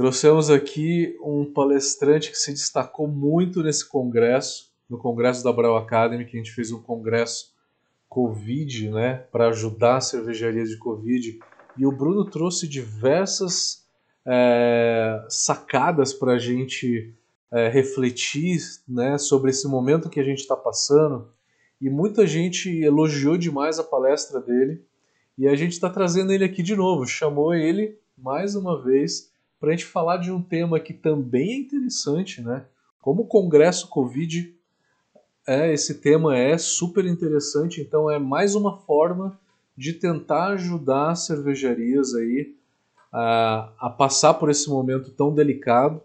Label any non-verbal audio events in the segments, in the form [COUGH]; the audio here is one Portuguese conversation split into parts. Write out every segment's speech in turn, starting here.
Trouxemos aqui um palestrante que se destacou muito nesse congresso, no congresso da Brau Academy, que a gente fez um congresso Covid, né, para ajudar cervejarias de Covid. E o Bruno trouxe diversas é, sacadas para a gente é, refletir né, sobre esse momento que a gente está passando. E muita gente elogiou demais a palestra dele. E a gente está trazendo ele aqui de novo. Chamou ele mais uma vez para a gente falar de um tema que também é interessante, né? Como o Congresso Covid é, esse tema é super interessante, então é mais uma forma de tentar ajudar as cervejarias aí a, a passar por esse momento tão delicado.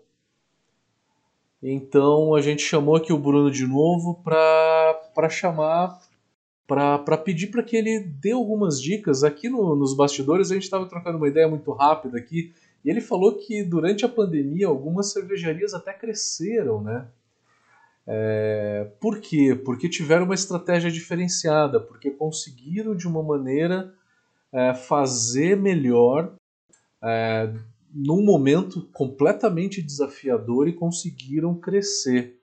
Então a gente chamou aqui o Bruno de novo para chamar, para pedir para que ele dê algumas dicas. Aqui no, nos bastidores a gente estava trocando uma ideia muito rápida aqui e ele falou que durante a pandemia algumas cervejarias até cresceram, né? É, por quê? Porque tiveram uma estratégia diferenciada, porque conseguiram de uma maneira é, fazer melhor é, num momento completamente desafiador e conseguiram crescer.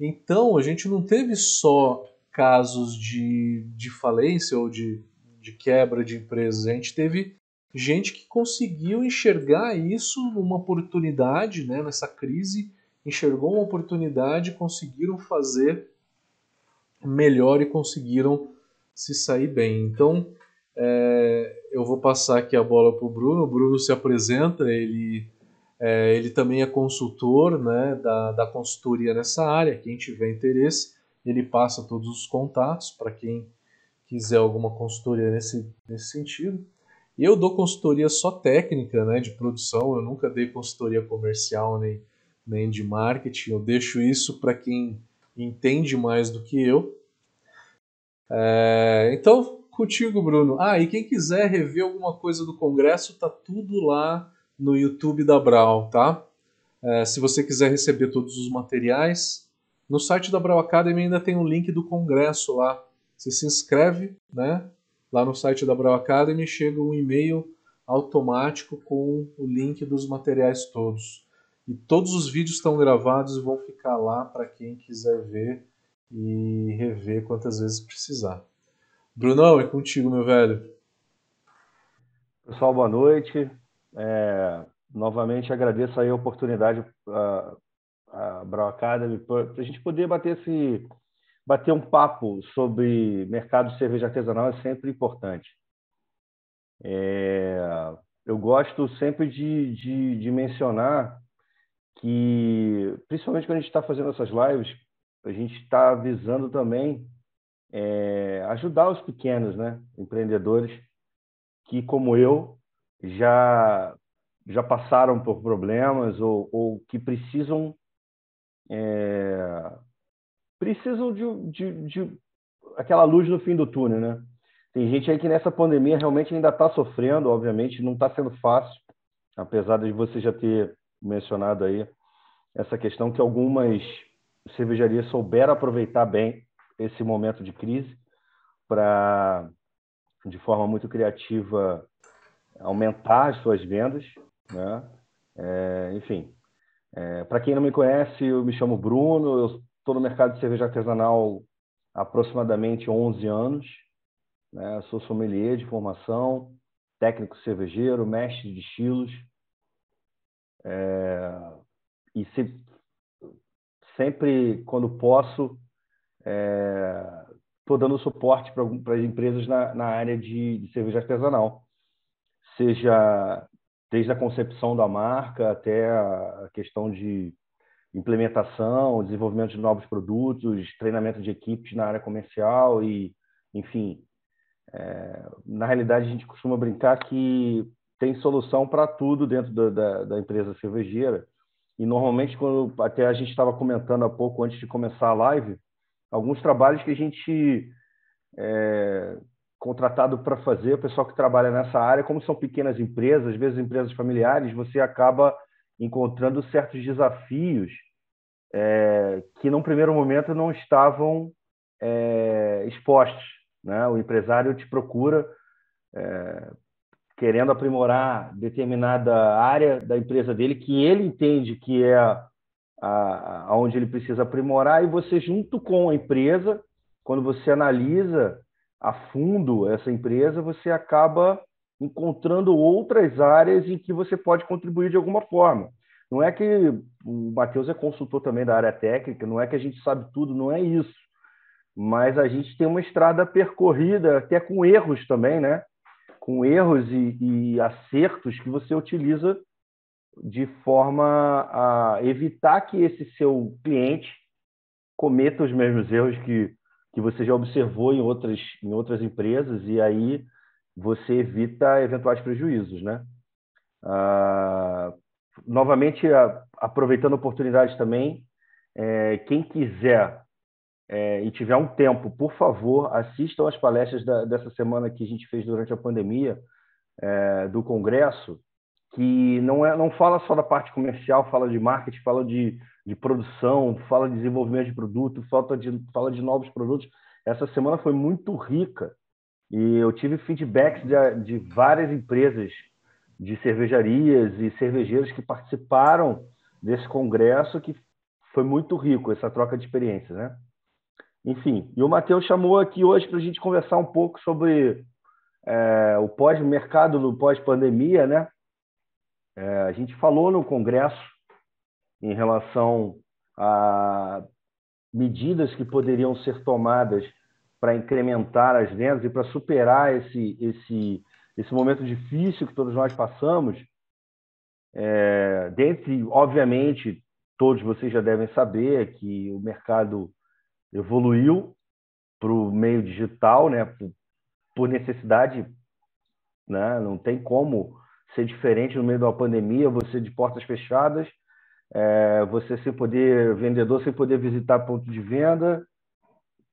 Então a gente não teve só casos de, de falência ou de, de quebra de empresas, a gente teve gente que conseguiu enxergar isso numa oportunidade, né, nessa crise enxergou uma oportunidade, conseguiram fazer melhor e conseguiram se sair bem. Então, é, eu vou passar aqui a bola para o Bruno. O Bruno se apresenta, ele, é, ele também é consultor né, da, da consultoria nessa área. Quem tiver interesse, ele passa todos os contatos para quem quiser alguma consultoria nesse, nesse sentido. Eu dou consultoria só técnica né, de produção, eu nunca dei consultoria comercial nem nem de marketing. Eu deixo isso para quem entende mais do que eu. É, então, contigo, Bruno. Ah, e quem quiser rever alguma coisa do congresso, tá tudo lá no YouTube da Brau, tá? É, se você quiser receber todos os materiais, no site da Brau Academy ainda tem um link do congresso lá. Você se inscreve, né? Lá no site da Brau Academy chega um e-mail automático com o link dos materiais todos. E todos os vídeos estão gravados e vão ficar lá para quem quiser ver e rever quantas vezes precisar. Brunão, é contigo, meu velho. Pessoal, boa noite. É, novamente agradeço aí a oportunidade a, a Brau Academy para a gente poder bater esse bater um papo sobre mercado de cerveja artesanal é sempre importante. É, eu gosto sempre de, de, de mencionar que, principalmente quando a gente está fazendo essas lives, a gente está visando também é, ajudar os pequenos né, empreendedores que, como eu, já, já passaram por problemas ou, ou que precisam é, precisam de, de, de, aquela luz no fim do túnel, né? Tem gente aí que nessa pandemia realmente ainda está sofrendo, obviamente, não está sendo fácil, apesar de você já ter mencionado aí essa questão que algumas cervejarias souberam aproveitar bem esse momento de crise para, de forma muito criativa, aumentar as suas vendas. Né? É, enfim, é, para quem não me conhece, eu me chamo Bruno, eu estou no mercado de cerveja artesanal há aproximadamente 11 anos. Né? Sou sommelier de formação, técnico cervejeiro, mestre de estilos. É, e se, sempre, quando posso, estou é, dando suporte para as empresas na, na área de, de cerveja artesanal, seja desde a concepção da marca até a questão de implementação, desenvolvimento de novos produtos, treinamento de equipes na área comercial e, enfim, é, na realidade a gente costuma brincar que tem solução para tudo dentro da, da, da, empresa cervejeira. E normalmente, quando até a gente estava comentando há pouco antes de começar a live, alguns trabalhos que a gente é contratado para fazer, o pessoal que trabalha nessa área, como são pequenas empresas, às vezes empresas familiares, você acaba encontrando certos desafios é, que, num primeiro momento, não estavam é, expostos. Né? O empresário te procura é, querendo aprimorar determinada área da empresa dele que ele entende que é a, a, onde ele precisa aprimorar e você junto com a empresa, quando você analisa a fundo essa empresa, você acaba encontrando outras áreas em que você pode contribuir de alguma forma. Não é que o Matheus é consultor também da área técnica, não é que a gente sabe tudo, não é isso. Mas a gente tem uma estrada percorrida, até com erros também, né? Com erros e, e acertos que você utiliza de forma a evitar que esse seu cliente cometa os mesmos erros que, que você já observou em outras, em outras empresas, e aí você evita eventuais prejuízos, né? Ah, novamente, aproveitando a oportunidade também, é, quem quiser é, e tiver um tempo, por favor, assistam as palestras da, dessa semana que a gente fez durante a pandemia é, do Congresso, que não, é, não fala só da parte comercial, fala de marketing, fala de, de produção, fala de desenvolvimento de produto, fala de, fala de novos produtos. Essa semana foi muito rica e eu tive feedbacks de, de várias empresas de cervejarias e cervejeiros que participaram desse congresso que foi muito rico essa troca de experiências, né? Enfim, e o Matheus chamou aqui hoje para a gente conversar um pouco sobre é, o pós-mercado no pós-pandemia, né? É, a gente falou no congresso em relação a medidas que poderiam ser tomadas para incrementar as vendas e para superar esse, esse esse momento difícil que todos nós passamos, é, dentre, obviamente, todos vocês já devem saber que o mercado evoluiu para o meio digital, né, por, por necessidade, né, não tem como ser diferente no meio de uma pandemia, você de portas fechadas, é, você sem poder, vendedor sem poder visitar ponto de venda,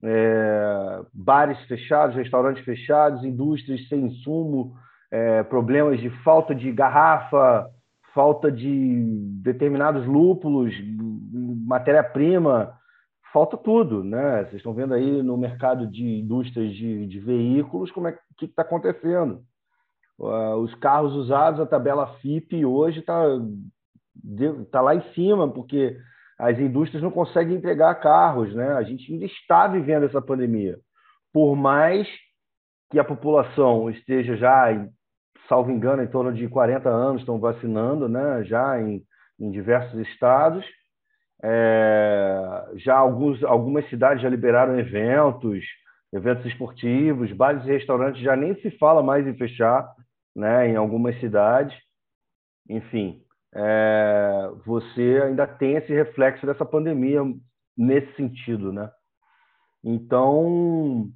é, bares fechados, restaurantes fechados, indústrias sem insumo, é, problemas de falta de garrafa, falta de determinados lúpulos, matéria-prima, falta tudo, né? Vocês estão vendo aí no mercado de indústrias de, de veículos como é que está acontecendo. Uh, os carros usados, a tabela FIP hoje está tá lá em cima, porque as indústrias não conseguem entregar carros, né? A gente ainda está vivendo essa pandemia. Por mais que a população esteja já, salvo engano, em torno de 40 anos estão vacinando, né? Já em, em diversos estados. É, já alguns, algumas cidades já liberaram eventos, eventos esportivos, bares e restaurantes já nem se fala mais em fechar, né? Em algumas cidades. Enfim, é, você ainda tem esse reflexo dessa pandemia nesse sentido, né? Então,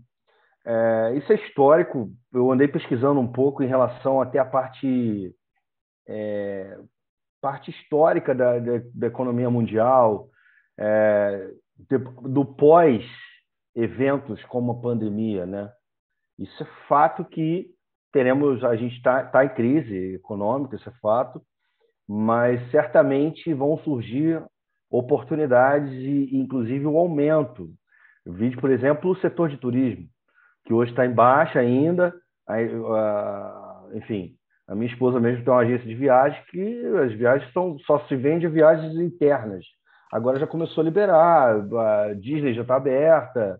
é, isso é histórico. Eu andei pesquisando um pouco em relação até a parte é, parte histórica da, da, da economia mundial, é, de, do pós eventos como a pandemia, né? Isso é fato que teremos, a gente está tá em crise econômica, isso é fato mas certamente vão surgir oportunidades e, inclusive, um aumento. Eu vi, por exemplo, o setor de turismo, que hoje está em baixa ainda. enfim, a minha esposa mesmo tem uma agência de viagem que as viagens são, só se vende viagens internas. Agora já começou a liberar, a Disney já está aberta,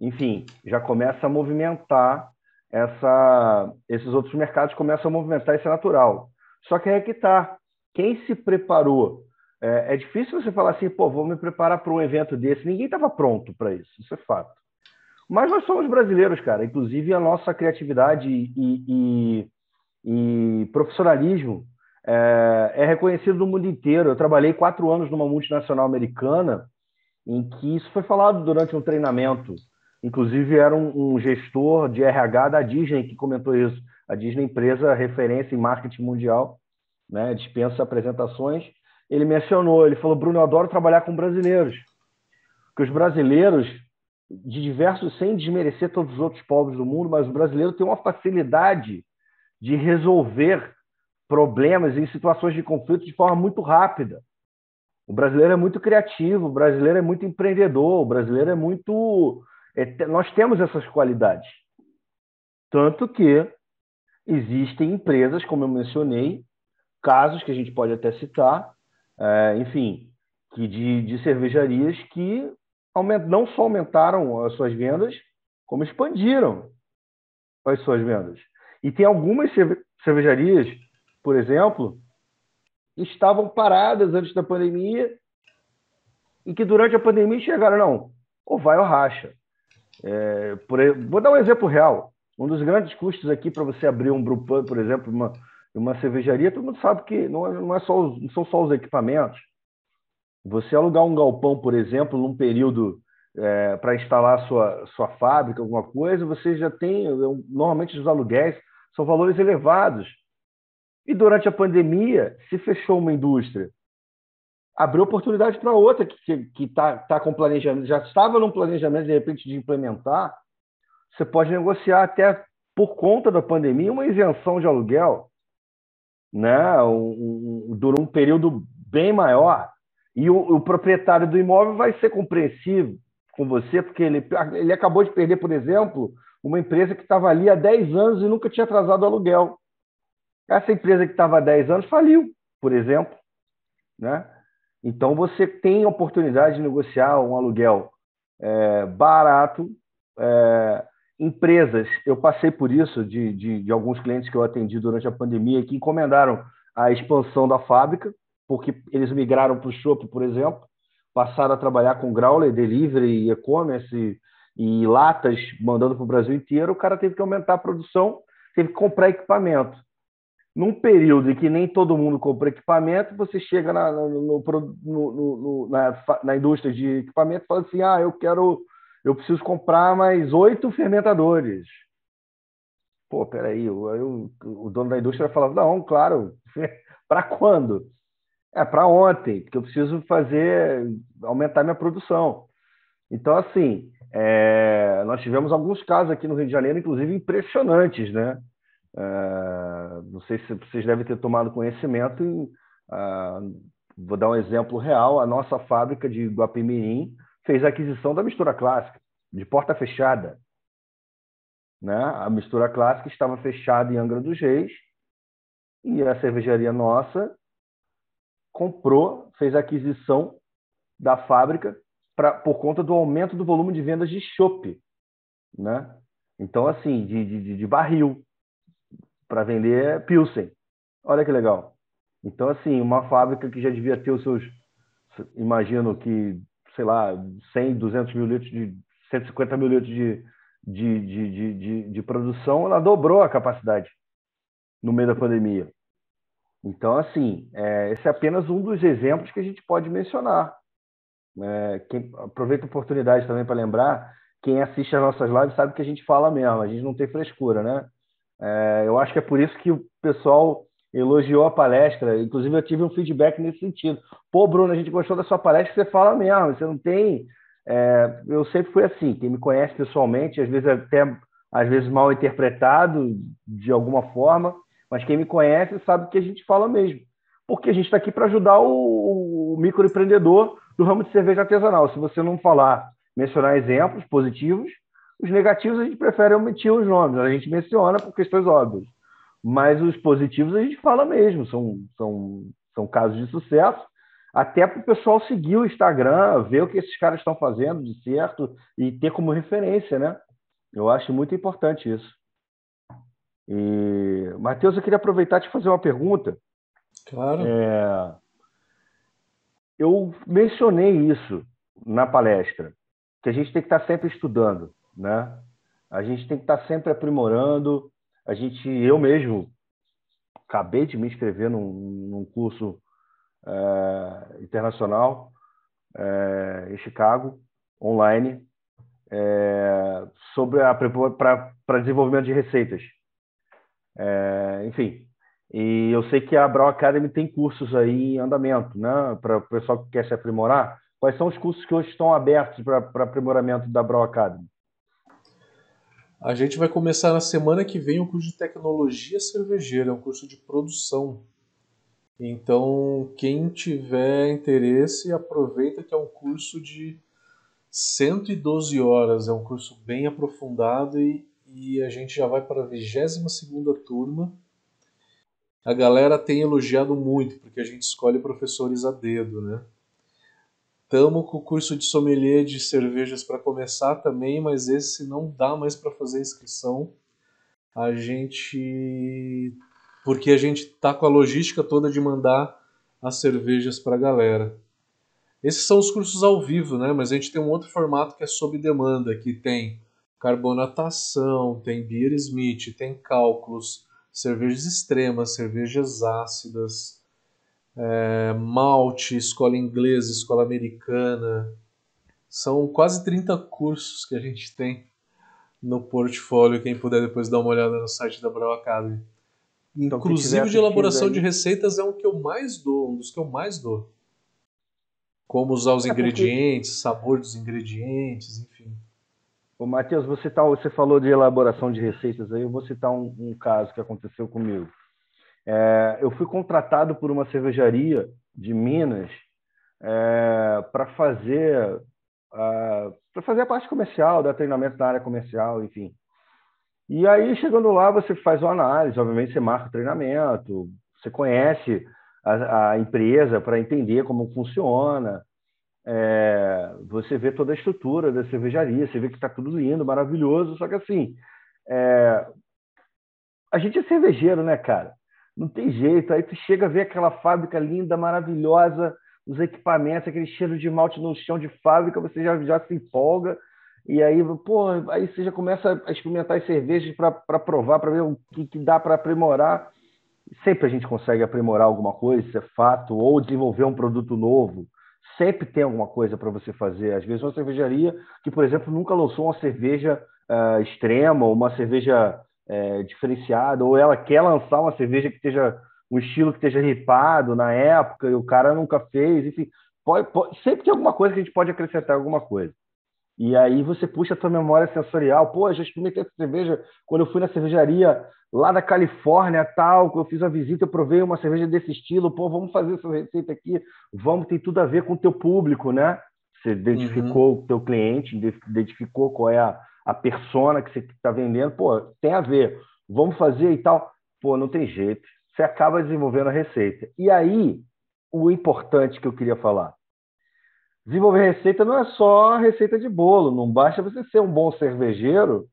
enfim, já começa a movimentar essa, esses outros mercados começam a movimentar, isso é natural. Só que é que está quem se preparou. É, é, difícil você falar assim, pô, vou me preparar para um evento desse. Ninguém estava pronto para isso, isso é fato. Mas nós somos brasileiros, cara. Inclusive, a nossa criatividade e, e, e profissionalismo é, é, reconhecido no mundo inteiro. Eu trabalhei quatro anos numa multinacional americana em que isso foi falado durante um treinamento. Inclusive, era um, um gestor de RH da Disney que comentou isso. A Disney, empresa referência em marketing mundial, né, dispensa apresentações, ele mencionou, ele falou, Bruno, eu adoro trabalhar com brasileiros, porque os brasileiros, de diversos, sem desmerecer todos os outros povos do mundo, mas o brasileiro tem uma facilidade de resolver problemas em situações de conflito de forma muito rápida. O brasileiro é muito criativo, o brasileiro é muito empreendedor, o brasileiro é muito. É, nós temos essas qualidades. Tanto que existem empresas, como eu mencionei, casos que a gente pode até citar, é, enfim, que de, de cervejarias que aument, não só aumentaram as suas vendas, como expandiram as suas vendas. E tem algumas cervejarias, por exemplo, que estavam paradas antes da pandemia e que durante a pandemia chegaram, não, ou vai ou racha. É, por, vou dar um exemplo real. Um dos grandes custos aqui para você abrir um brewpub, por exemplo, uma, uma cervejaria, todo mundo sabe que não, é, não, é só os, não são só os equipamentos. Você alugar um galpão, por exemplo, num período é, para instalar sua, sua fábrica, alguma coisa, você já tem. Normalmente os aluguéis são valores elevados. E durante a pandemia, se fechou uma indústria, abriu oportunidade para outra que está tá com planejamento, já estava num planejamento, de repente, de implementar. Você pode negociar até por conta da pandemia uma isenção de aluguel, né? Um, um, durou um período bem maior. E o, o, proprietário do imóvel vai ser compreensivo com você, porque ele, ele acabou de perder, por exemplo, uma empresa que estava ali há 10 anos e nunca tinha atrasado o aluguel. Essa empresa que estava há 10 anos faliu, por exemplo. Né? Então você tem a oportunidade de negociar um aluguel é, barato. É, empresas, eu passei por isso de, de, de, alguns clientes que eu atendi durante a pandemia que encomendaram a expansão da fábrica, porque eles migraram para o shopping, por exemplo, passaram a trabalhar com growler, delivery, e-commerce e latas, mandando para o Brasil inteiro. O cara teve que aumentar a produção, teve que comprar equipamento num período em que nem todo mundo compra equipamento, você chega na, no, no, no, na, na, indústria de equipamento e fala assim: ah, eu quero, eu preciso comprar mais oito fermentadores. Pô, peraí, eu, o dono da indústria fala: não, claro, [LAUGHS] para quando? É para ontem, porque eu preciso fazer, aumentar minha produção. Então, assim, é, nós tivemos alguns casos aqui no Rio de Janeiro, inclusive impressionantes, né? Uh, não sei se vocês devem ter tomado conhecimento. Uh, vou dar um exemplo real. A nossa fábrica de Guapimirim fez a aquisição da mistura clássica, de porta fechada. Né? A mistura clássica estava fechada em Angra dos Reis e a cervejaria nossa comprou, fez a aquisição da fábrica pra, por conta do aumento do volume de vendas de chopp. Né? Então, assim, de, de, de barril para vender Pilsen. Olha que legal. Então, assim, uma fábrica que já devia ter os seus, imagino que, sei lá, 100, 200 mil litros, de 150 mil litros de, de, de, de, de produção, ela dobrou a capacidade no meio da pandemia. Então, assim, é, esse é apenas um dos exemplos que a gente pode mencionar. É, quem, aproveita a oportunidade também para lembrar, quem assiste as nossas lives sabe que a gente fala mesmo, a gente não tem frescura, né? É, eu acho que é por isso que o pessoal elogiou a palestra. Inclusive, eu tive um feedback nesse sentido. Pô, Bruno, a gente gostou da sua palestra, você fala mesmo, você não tem. É, eu sempre fui assim, quem me conhece pessoalmente, às vezes até às vezes mal interpretado de alguma forma, mas quem me conhece sabe que a gente fala mesmo. Porque a gente está aqui para ajudar o, o microempreendedor do ramo de cerveja artesanal. Se você não falar, mencionar exemplos positivos, os negativos a gente prefere omitir os nomes, a gente menciona por questões óbvias. Mas os positivos a gente fala mesmo, são, são, são casos de sucesso, até para o pessoal seguir o Instagram, ver o que esses caras estão fazendo de certo e ter como referência, né? Eu acho muito importante isso. E, Matheus, eu queria aproveitar e te fazer uma pergunta. Claro. É... Eu mencionei isso na palestra, que a gente tem que estar sempre estudando né? A gente tem que estar sempre aprimorando. A gente, eu mesmo, acabei de me inscrever num, num curso é, internacional é, em Chicago, online, é, sobre a para desenvolvimento de receitas. Enfim, e eu sei que a Brau Academy tem cursos aí em andamento, né? Para o pessoal que quer se aprimorar. Quais são os cursos que hoje estão abertos para aprimoramento da Brau Academy? A gente vai começar na semana que vem o curso de tecnologia cervejeira, é um curso de produção. Então, quem tiver interesse, aproveita que é um curso de 112 horas, é um curso bem aprofundado e, e a gente já vai para a 22 turma. A galera tem elogiado muito, porque a gente escolhe professores a dedo, né? Estamos com o curso de sommelier de cervejas para começar também, mas esse não dá mais para fazer inscrição. A gente. Porque a gente tá com a logística toda de mandar as cervejas para a galera. Esses são os cursos ao vivo, né? Mas a gente tem um outro formato que é sob demanda, que tem carbonatação, tem beer smith, tem cálculos, cervejas extremas, cervejas ácidas, é, malte, escola inglesa, escola americana. São quase 30 cursos que a gente tem no portfólio, quem puder depois dar uma olhada no site da Brau Academy. Então, Inclusive de elaboração aí... de receitas é um que eu mais dou, um dos que eu mais dou. Como usar os é ingredientes, porque... sabor dos ingredientes, enfim. Ô, Matheus, você, tá, você falou de elaboração de receitas aí, eu vou citar um, um caso que aconteceu comigo. É, eu fui contratado por uma cervejaria de Minas é, para fazer para fazer a parte comercial, dar treinamento na área comercial, enfim. E aí, chegando lá, você faz uma análise, obviamente você marca o treinamento, você conhece a, a empresa para entender como funciona, é, você vê toda a estrutura da cervejaria, você vê que está tudo lindo, maravilhoso, só que assim, é, a gente é cervejeiro, né, cara? Não tem jeito. Aí tu chega a ver aquela fábrica linda, maravilhosa, os equipamentos, aquele cheiro de malte no chão de fábrica, você já, já se empolga. E aí, pô, aí você já começa a experimentar as cervejas para provar, para ver o que, que dá para aprimorar. Sempre a gente consegue aprimorar alguma coisa, isso é fato, ou desenvolver um produto novo. Sempre tem alguma coisa para você fazer. Às vezes, uma cervejaria que, por exemplo, nunca lançou uma cerveja uh, extrema, ou uma cerveja é, diferenciada, ou ela quer lançar uma cerveja que esteja um estilo que esteja ripado na época e o cara nunca fez, enfim, pode, pode, sempre tem alguma coisa que a gente pode acrescentar alguma coisa. E aí você puxa a tua memória sensorial, pô, eu já experimentei essa cerveja quando eu fui na cervejaria lá da Califórnia, tal, que eu fiz uma visita, eu provei uma cerveja desse estilo, pô, vamos fazer essa receita aqui, vamos, tem tudo a ver com o teu público, né? Você identificou uhum. o teu cliente, identificou qual é a, a persona que você está vendendo, pô, tem a ver, vamos fazer e tal. Pô, não tem jeito. Você acaba desenvolvendo a receita. E aí, o importante que eu queria falar. Desenvolver receita não é só receita de bolo, não basta você ser um bom cervejeiro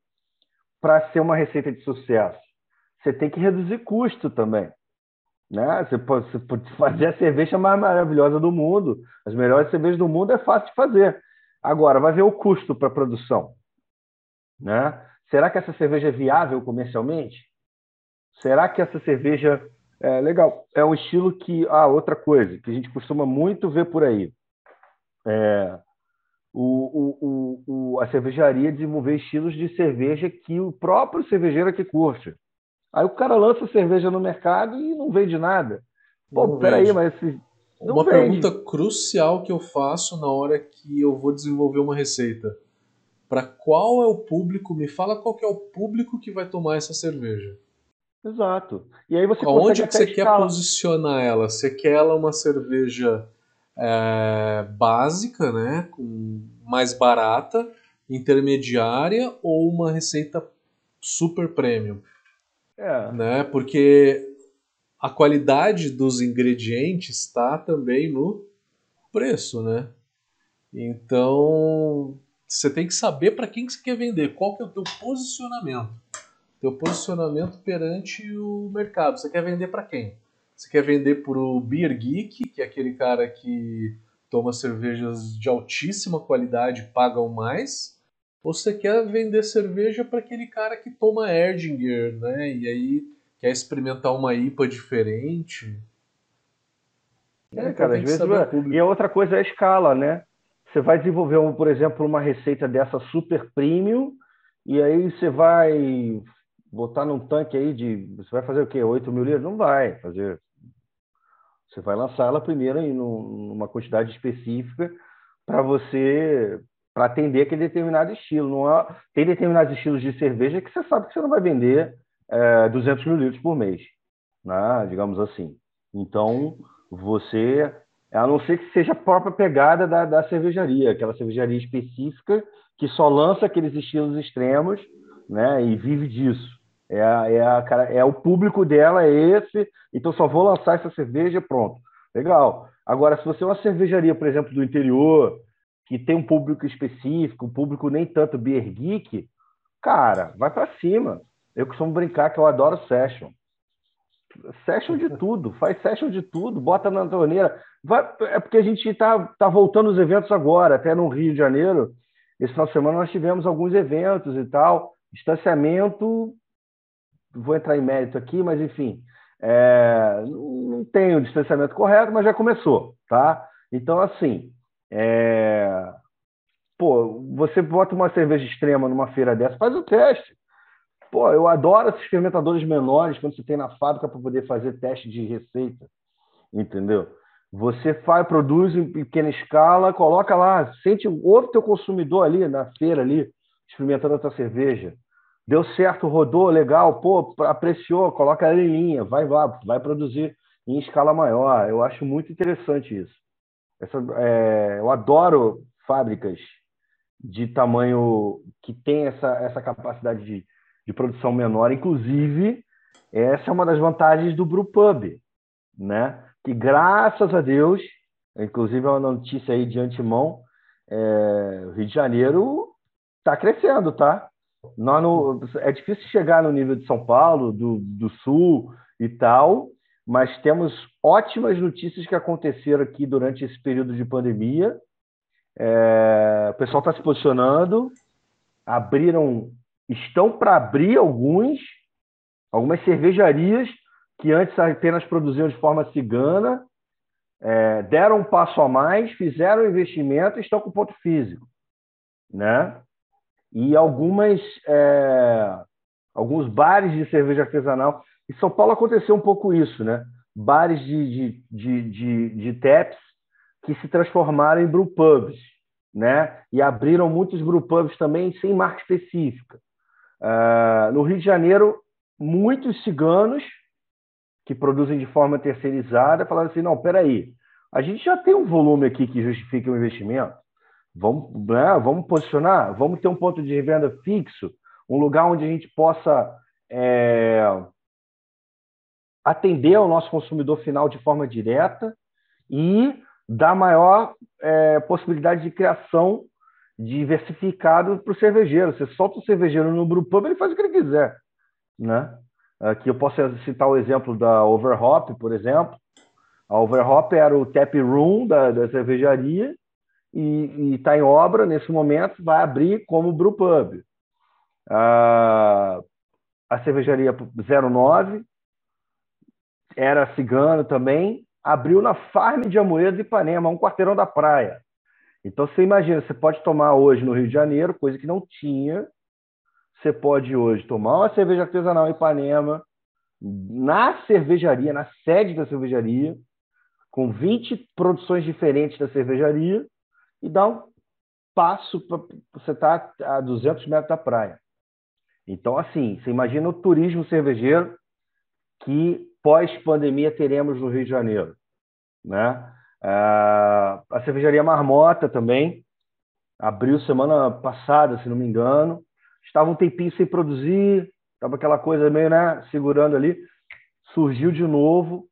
para ser uma receita de sucesso. Você tem que reduzir custo também. Né? Você, pode, você pode fazer a cerveja mais maravilhosa do mundo. As melhores cervejas do mundo é fácil de fazer. Agora, vai ver o custo para a produção. Né? Será que essa cerveja é viável comercialmente? Será que essa cerveja é legal? É um estilo que ah outra coisa que a gente costuma muito ver por aí é o, o, o, a cervejaria desenvolver estilos de cerveja que o próprio cervejeiro é que curte. Aí o cara lança cerveja no mercado e não vende nada. Pô, não peraí, vende. mas esse, uma vende. pergunta crucial que eu faço na hora que eu vou desenvolver uma receita para qual é o público, me fala qual é o público que vai tomar essa cerveja. Exato. E aí você Onde que você quer posicionar ela? Você quer ela uma cerveja é, básica, né, com mais barata, intermediária ou uma receita super premium? É. Né? Porque a qualidade dos ingredientes está também no preço, né? Então, você tem que saber para quem que você quer vender, qual que é o teu posicionamento. Teu posicionamento perante o mercado. Você quer vender para quem? Você quer vender para o Beer Geek, que é aquele cara que toma cervejas de altíssima qualidade e pagam mais? Ou você quer vender cerveja para aquele cara que toma Erdinger, né? E aí quer experimentar uma IPA diferente? É, cara, às vezes. E a outra coisa é a escala, né? Você vai desenvolver, por exemplo, uma receita dessa super premium e aí você vai botar num tanque aí de. Você vai fazer o quê? 8 mil litros? Não vai fazer. Você vai lançar ela primeiro em uma quantidade específica para você para atender aquele determinado estilo. Não há, tem determinados estilos de cerveja que você sabe que você não vai vender é, 200 mil litros por mês, né? digamos assim. Então, você a não ser que seja a própria pegada da, da cervejaria, aquela cervejaria específica que só lança aqueles estilos extremos né? E vive disso. É, é, a, é o público dela, é esse, então só vou lançar essa cerveja pronto. Legal. Agora, se você é uma cervejaria, por exemplo, do interior, que tem um público específico, um público nem tanto beer geek, cara, vai para cima. Eu costumo brincar que eu adoro session. Session de tudo, faz session de tudo, bota na torneira. Vai, é porque a gente está tá voltando os eventos agora, até no Rio de Janeiro. Esse final de semana nós tivemos alguns eventos e tal. Distanciamento, vou entrar em mérito aqui, mas enfim, é, não tem o distanciamento correto, mas já começou, tá? Então, assim, é, pô, você bota uma cerveja extrema numa feira dessa, faz o teste. Pô, eu adoro esses fermentadores menores quando você tem na fábrica para poder fazer teste de receita, entendeu? Você faz, produz em pequena escala, coloca lá, sente, ouve teu consumidor ali na feira ali, experimentando a tua cerveja. Deu certo, rodou, legal, pô, apreciou, coloca ela em linha, vai lá, vai produzir em escala maior. Eu acho muito interessante isso. Essa, é, eu adoro fábricas de tamanho que tem essa, essa capacidade de, de produção menor. Inclusive, essa é uma das vantagens do Brewpub, né? Que graças a Deus, inclusive é uma notícia aí de antemão, é, Rio de Janeiro está crescendo, tá? Nós é difícil chegar no nível de São Paulo, do, do Sul e tal, mas temos ótimas notícias que aconteceram aqui durante esse período de pandemia. É, o pessoal está se posicionando, abriram estão para abrir alguns, algumas cervejarias que antes apenas produziam de forma cigana, é, deram um passo a mais, fizeram investimento e estão com ponto físico, né? E algumas, é, alguns bares de cerveja artesanal. Em São Paulo aconteceu um pouco isso, né? Bares de, de, de, de, de taps que se transformaram em brewpubs, né? E abriram muitos brewpubs também sem marca específica. Uh, no Rio de Janeiro, muitos ciganos que produzem de forma terceirizada falaram assim: não, peraí, a gente já tem um volume aqui que justifica o investimento, vamos, né, vamos posicionar, vamos ter um ponto de venda fixo, um lugar onde a gente possa é, atender ao nosso consumidor final de forma direta e dar maior é, possibilidade de criação diversificado para o cervejeiro. Você solta o cervejeiro no brewpub, ele faz o que ele quiser, né? Aqui eu posso citar o exemplo da Overhop, por exemplo. A Overhop era o tap room da, da cervejaria e está em obra nesse momento, vai abrir como brewpub. a cervejaria 09 era cigano também, abriu na Farm de Amoedo Ipanema, um quarteirão da praia. Então você imagina, você pode tomar hoje no Rio de Janeiro, coisa que não tinha. Você pode hoje tomar uma cerveja artesanal em Ipanema, na cervejaria, na sede da cervejaria, com 20 produções diferentes da cervejaria, e dar um passo para você estar tá a 200 metros da praia. Então, assim, você imagina o turismo cervejeiro que pós-pandemia teremos no Rio de Janeiro, né? Uh, a cervejaria Marmota também abriu semana passada, se não me engano. Estava um tempinho sem produzir, estava aquela coisa meio, né, segurando ali. Surgiu de novo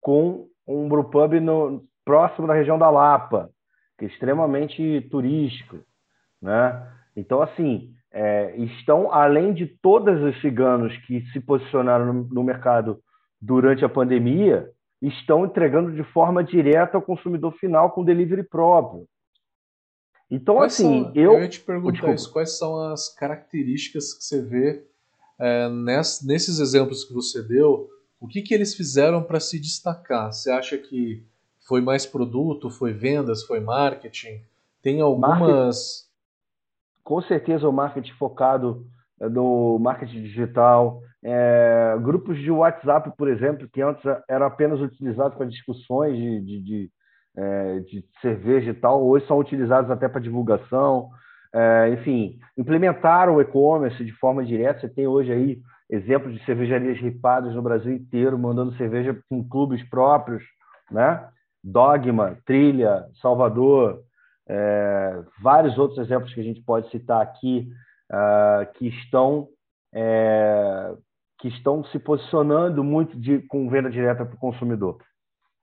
com um brewpub no, próximo da região da Lapa, que é extremamente turístico, né? Então, assim, é, estão, além de todos os ciganos que se posicionaram no, no mercado durante a pandemia, estão entregando de forma direta ao consumidor final com delivery próprio. Então, quais assim, são, eu. Eu ia te perguntar isso: quais são as características que você vê é, ness, nesses exemplos que você deu? O que, que eles fizeram para se destacar? Você acha que foi mais produto, foi vendas, foi marketing? Tem algumas. Marketing, com certeza o marketing focado no marketing digital, é, grupos de WhatsApp, por exemplo, que antes eram apenas utilizados para discussões de, de, de, é, de cerveja e tal, hoje são utilizados até para divulgação. É, enfim, implementaram o e-commerce de forma direta. Você tem hoje aí exemplos de cervejarias ripadas no Brasil inteiro, mandando cerveja com clubes próprios, né? Dogma, Trilha, Salvador, é, vários outros exemplos que a gente pode citar aqui uh, que estão é, que estão se posicionando muito de, com venda direta para o consumidor.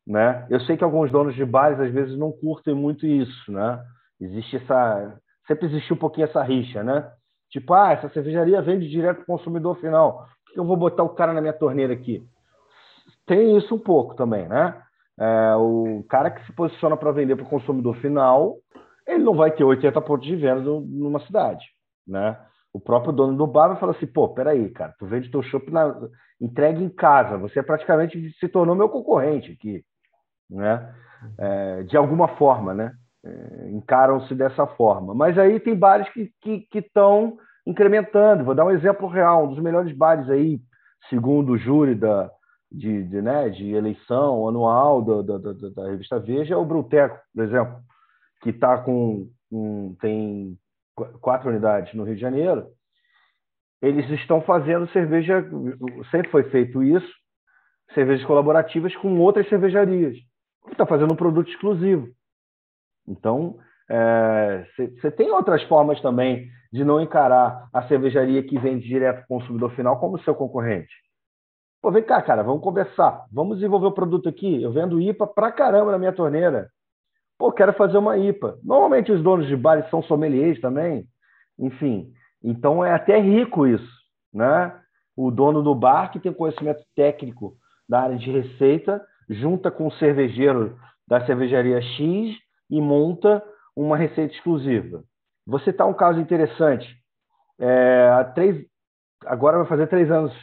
Né? Eu sei que alguns donos de bares às vezes não curtem muito isso, né? Existe essa, sempre existiu um pouquinho essa rixa, né? Tipo, ah, essa cervejaria vende direto para o consumidor final. Por que eu vou botar o cara na minha torneira aqui? Tem isso um pouco também, né? É, o cara que se posiciona para vender para o consumidor final, ele não vai ter 80 pontos de venda numa cidade, né? O próprio dono do bar vai falar assim, pô, peraí, cara, tu vende teu chopp na... entregue em casa, você praticamente se tornou meu concorrente aqui, né? É, de alguma forma, né? É, encaram-se dessa forma. Mas aí tem bares que estão incrementando. Vou dar um exemplo real, um dos melhores bares aí, segundo o júri da, de, de, né, de eleição anual da, da, da, da revista Veja, é o Bruteco, por exemplo, que está com um, tem quatro unidades no Rio de Janeiro. Eles estão fazendo cerveja, sempre foi feito isso, cervejas colaborativas com outras cervejarias. Está fazendo um produto exclusivo. Então, você é, tem outras formas também de não encarar a cervejaria que vende direto para o consumidor final como seu concorrente. Pô, vem cá, cara, vamos conversar. Vamos desenvolver o produto aqui. Eu vendo IPA pra caramba na minha torneira. Pô, quero fazer uma IPA. Normalmente os donos de bares são sommeliers também. Enfim, então é até rico isso, né? O dono do bar que tem conhecimento técnico da área de receita, junta com o cervejeiro da cervejaria X e monta uma receita exclusiva. Vou citar um caso interessante. É, três, agora vai fazer três anos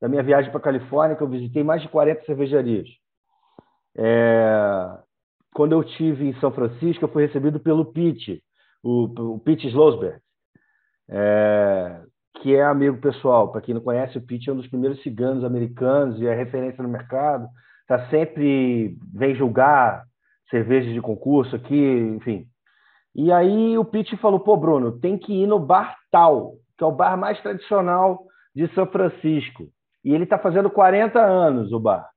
da minha viagem para a Califórnia, que eu visitei mais de 40 cervejarias. É, quando eu tive em São Francisco, eu fui recebido pelo Pete, o, o Pete Slosberg, é, que é amigo pessoal. Para quem não conhece, o Pete é um dos primeiros ciganos americanos e é referência no mercado. Tá sempre vem julgar cervejas de concurso aqui, enfim. E aí o Pete falou: pô, Bruno, tem que ir no bar tal, que é o bar mais tradicional de São Francisco. E ele está fazendo 40 anos o bar.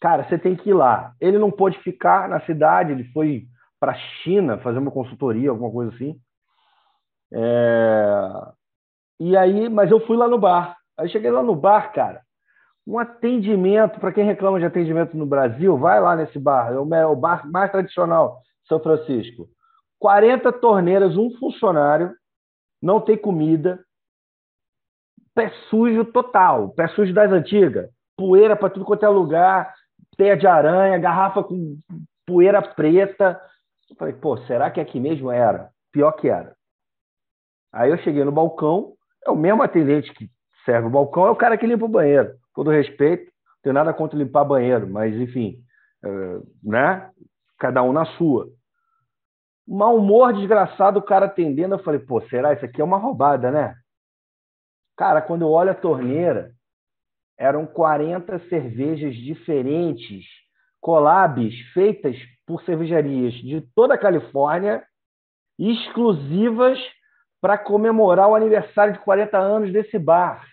Cara, você tem que ir lá. Ele não pôde ficar na cidade, ele foi para a China fazer uma consultoria, alguma coisa assim. É... E aí, mas eu fui lá no bar. Aí cheguei lá no bar, cara. Um atendimento, para quem reclama de atendimento no Brasil, vai lá nesse bar. É o bar mais tradicional de São Francisco. 40 torneiras, um funcionário, não tem comida, pé sujo total, pé sujo das antigas, poeira para tudo quanto é lugar, teia de aranha, garrafa com poeira preta. Eu falei, pô, será que aqui mesmo era? Pior que era. Aí eu cheguei no balcão, é o mesmo atendente que serve o balcão, é o cara que limpa o banheiro. Todo respeito, não tenho nada contra limpar banheiro, mas enfim, é, né? Cada um na sua. Mau humor desgraçado, o cara atendendo, eu falei, pô, será? Isso aqui é uma roubada, né? Cara, quando eu olho a torneira, eram 40 cervejas diferentes, collabs feitas por cervejarias de toda a Califórnia, exclusivas para comemorar o aniversário de 40 anos desse bar.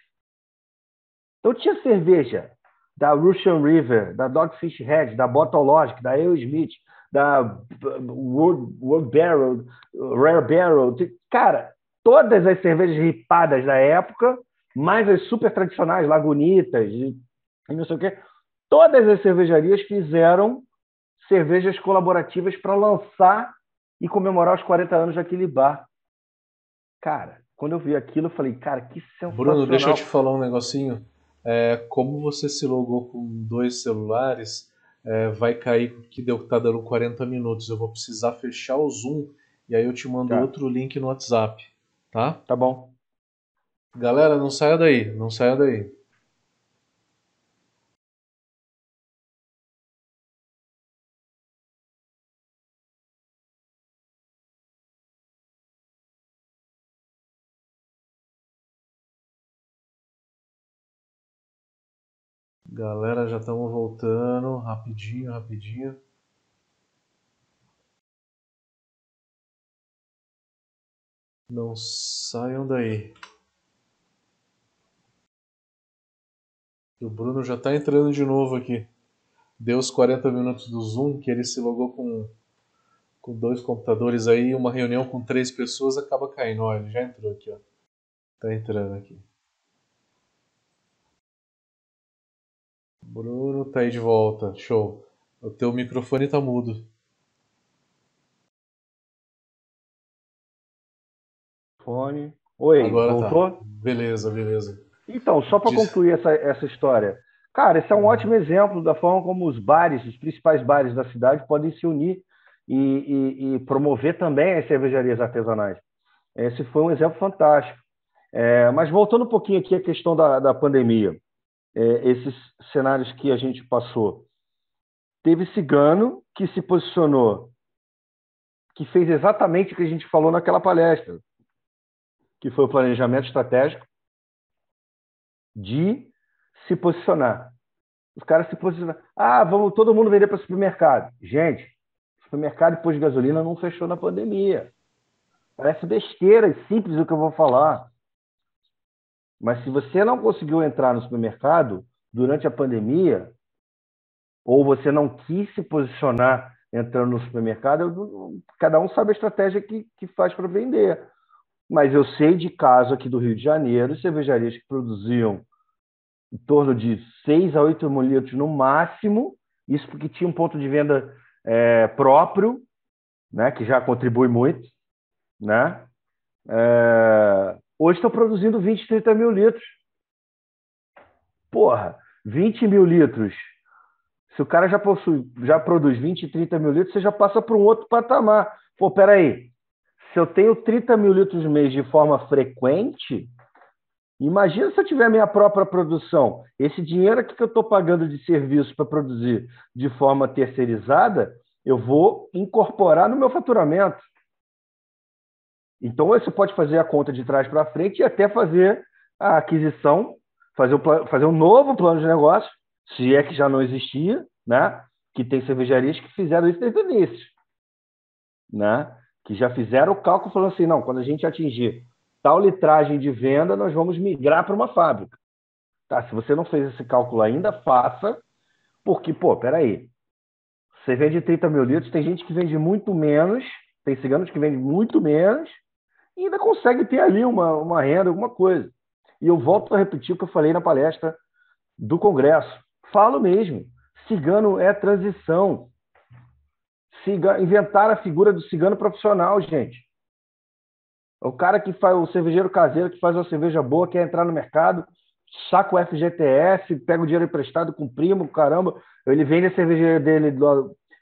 Então tinha cerveja da Russian River, da Dogfish Head, da Bottle Logic, da Ale Smith, da World, World Barrel, Rare Barrel. Cara, todas as cervejas ripadas da época mais as super tradicionais, Lagunitas e, não sei o quê, todas as cervejarias fizeram cervejas colaborativas para lançar e comemorar os 40 anos daquele bar. Cara, quando eu vi aquilo, eu falei, cara, que sensacional. Bruno, deixa eu te falar um negocinho. É, como você se logou com dois celulares, é, vai cair que deu tá dando 40 minutos. Eu vou precisar fechar o Zoom e aí eu te mando tá. outro link no WhatsApp, tá? Tá bom. Galera, não saia daí, não saia daí. Galera, já estamos voltando, rapidinho, rapidinho. Não saiam daí. O Bruno já está entrando de novo aqui. Deu os 40 minutos do Zoom, que ele se logou com, com dois computadores aí, uma reunião com três pessoas acaba caindo. Olha, ele já entrou aqui, ó. Tá entrando aqui. Bruno tá aí de volta. Show. O teu microfone tá mudo. Fone. Oi, Agora tá. voltou? Tá. Beleza, beleza. Então, só para concluir essa, essa história. Cara, esse é um ótimo exemplo da forma como os bares, os principais bares da cidade, podem se unir e, e, e promover também as cervejarias artesanais. Esse foi um exemplo fantástico. É, mas voltando um pouquinho aqui à questão da, da pandemia, é, esses cenários que a gente passou. Teve cigano que se posicionou, que fez exatamente o que a gente falou naquela palestra, que foi o planejamento estratégico de se posicionar. Os caras se posicionaram. Ah, vamos todo mundo vender para supermercado. Gente, supermercado e posto de gasolina não fechou na pandemia. Parece besteira e simples o que eu vou falar. Mas se você não conseguiu entrar no supermercado durante a pandemia, ou você não quis se posicionar entrando no supermercado, cada um sabe a estratégia que, que faz para vender. Mas eu sei de caso aqui do Rio de Janeiro, cervejarias que produziam em torno de 6 a 8 mil litros no máximo, isso porque tinha um ponto de venda é, próprio, né, que já contribui muito, né? É, hoje estão produzindo 20, 30 mil litros. Porra, 20 mil litros. Se o cara já, possui, já produz 20, 30 mil litros, você já passa para um outro patamar. Pô, peraí. Se eu tenho 30 mil litros mês de forma frequente, imagina se eu tiver minha própria produção. Esse dinheiro aqui que eu estou pagando de serviço para produzir de forma terceirizada, eu vou incorporar no meu faturamento. Então, você pode fazer a conta de trás para frente e até fazer a aquisição, fazer, o, fazer um novo plano de negócio, se é que já não existia, né? que tem cervejarias que fizeram isso desde o início. Né? Que já fizeram o cálculo falando assim, não, quando a gente atingir tal litragem de venda, nós vamos migrar para uma fábrica. Tá? Se você não fez esse cálculo ainda, faça, porque, pô, peraí, você vende 30 mil litros, tem gente que vende muito menos, tem ciganos que vendem muito menos, e ainda consegue ter ali uma, uma renda, alguma coisa. E eu volto a repetir o que eu falei na palestra do Congresso. Falo mesmo, cigano é transição. Ciga... Inventar a figura do cigano profissional, gente. O cara que faz o cervejeiro caseiro que faz uma cerveja boa, quer entrar no mercado, saca o FGTS, pega o dinheiro emprestado com o primo, caramba, ele vende a cerveja dele,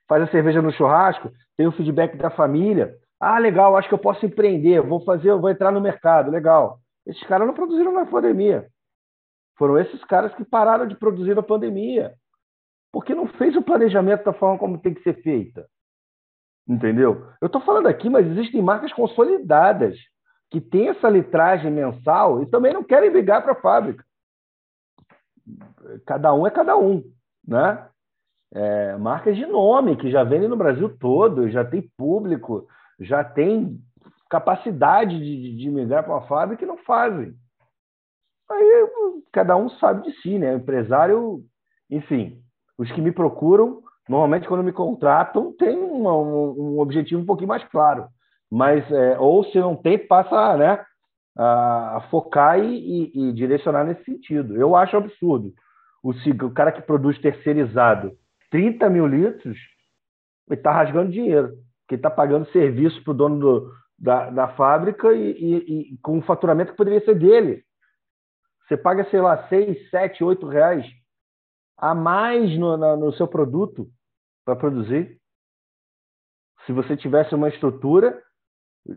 faz a cerveja no churrasco, tem o feedback da família. Ah, legal, acho que eu posso empreender, vou fazer, vou entrar no mercado, legal. Esses caras não produziram na pandemia. Foram esses caras que pararam de produzir na pandemia. Porque não fez o planejamento da forma como tem que ser feita. Entendeu? Eu estou falando aqui, mas existem marcas consolidadas que têm essa litragem mensal e também não querem ligar para a fábrica. Cada um é cada um, né? É, marcas de nome que já vendem no Brasil todo, já tem público, já tem capacidade de, de migrar para uma fábrica e não fazem. Aí cada um sabe de si, né? O empresário, enfim, os que me procuram, normalmente quando me contratam, tem uma, um, um, objetivo um pouquinho mais claro. Mas, é, ou se não tem, passa né, a, focar e, e, e, direcionar nesse sentido. Eu acho absurdo. O, o cara que produz terceirizado 30 mil litros, ele está rasgando dinheiro, porque está pagando serviço para o dono do, da, da fábrica e, e, com um faturamento que poderia ser dele. Você paga, sei lá, 6, 7, 8 reais a mais no, na, no seu produto para produzir. Se você tivesse uma estrutura,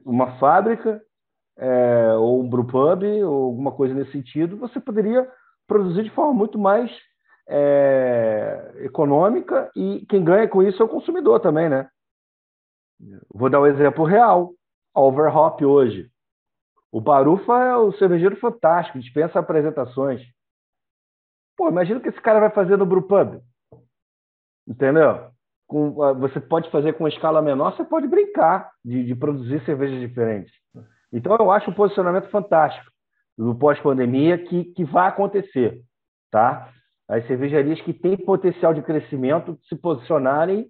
uma fábrica, é, ou um brewpub, ou alguma coisa nesse sentido, você poderia produzir de forma muito mais é, econômica e quem ganha com isso é o consumidor também, né? Vou dar um exemplo real. A Overhop hoje. O Barufa é o cervejeiro fantástico, dispensa apresentações. Pô, imagina o que esse cara vai fazer no Brewpub. Entendeu? Com, ah, você pode fazer com escala menor, você pode brincar de, de produzir cervejas diferentes. Então, eu acho um posicionamento fantástico do pós-pandemia que, que vai acontecer. Tá? As cervejarias que têm potencial de crescimento se posicionarem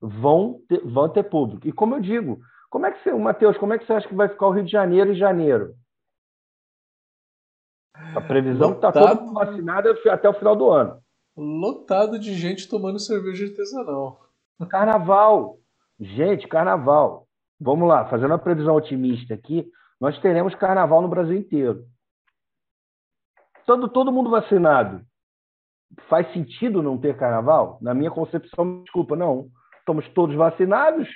vão ter, vão ter público. E como eu digo, como é que você, Matheus, como é que você acha que vai ficar o Rio de Janeiro em janeiro? A previsão está todo mundo vacinado até o final do ano. Lotado de gente tomando cerveja artesanal. Carnaval. Gente, carnaval. Vamos lá, fazendo uma previsão otimista aqui, nós teremos carnaval no Brasil inteiro. Todo, todo mundo vacinado. Faz sentido não ter carnaval? Na minha concepção, desculpa, não. Estamos todos vacinados,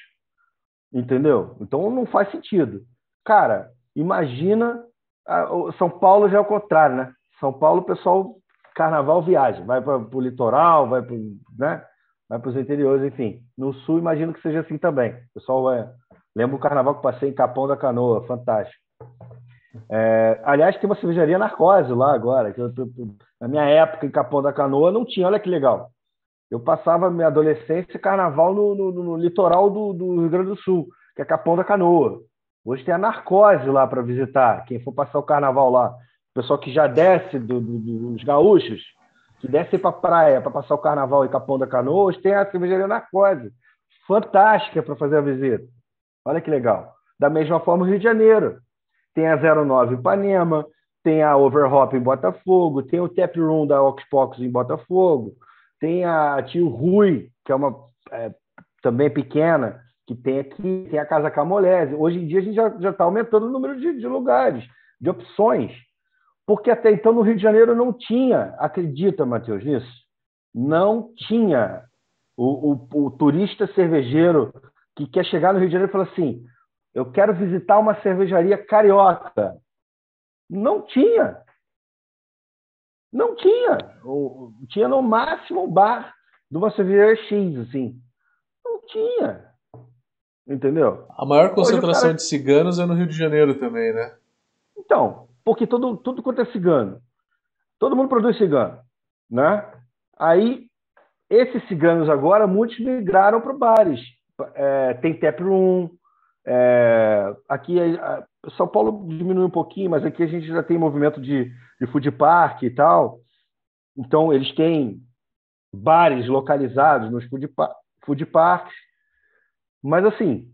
entendeu? Então não faz sentido. Cara, imagina. São Paulo já é o contrário, né? São Paulo, o pessoal, carnaval viaja, vai para o litoral, vai para né? Vai os interiores, enfim. No sul, imagino que seja assim também. O pessoal vai, Lembro o carnaval que passei em Capão da Canoa, fantástico. É, aliás, tem uma cervejaria Narcose lá agora. Eu, na minha época, em Capão da Canoa, não tinha. Olha que legal. Eu passava minha adolescência carnaval no, no, no litoral do, do, Rio Grande do Sul, que é Capão da Canoa. Hoje tem a Narcose lá para visitar. Quem for passar o carnaval lá. O pessoal que já desce do, dos gaúchos, que desce para a praia para passar o carnaval em Capão da Canoa, tem a cervejaria Narcose. Fantástica para fazer a visita. Olha que legal. Da mesma forma, o Rio de Janeiro. Tem a 09 Ipanema, tem a Overhop em Botafogo, tem o Tap Room da Oxbox em Botafogo, tem a Tio Rui, que é uma é, também pequena, que tem aqui, tem a Casa Camolese. Hoje em dia a gente já está aumentando o número de, de lugares, de opções. Porque até então no Rio de Janeiro não tinha, acredita, Matheus, nisso? Não tinha o, o, o turista cervejeiro que quer chegar no Rio de Janeiro e falar assim: eu quero visitar uma cervejaria carioca. Não tinha. Não tinha. Tinha no máximo um bar de uma cervejaria X, assim. Não tinha. Entendeu? A maior concentração cara... de ciganos é no Rio de Janeiro também, né? Então, porque todo, tudo quanto é cigano. Todo mundo produz cigano, né? Aí, esses ciganos agora, muitos migraram para bares é, tem tap room. É, aqui é, São Paulo diminui um pouquinho, mas aqui a gente já tem movimento de, de food park e tal. Então eles têm bares localizados nos food, food parks. Mas assim,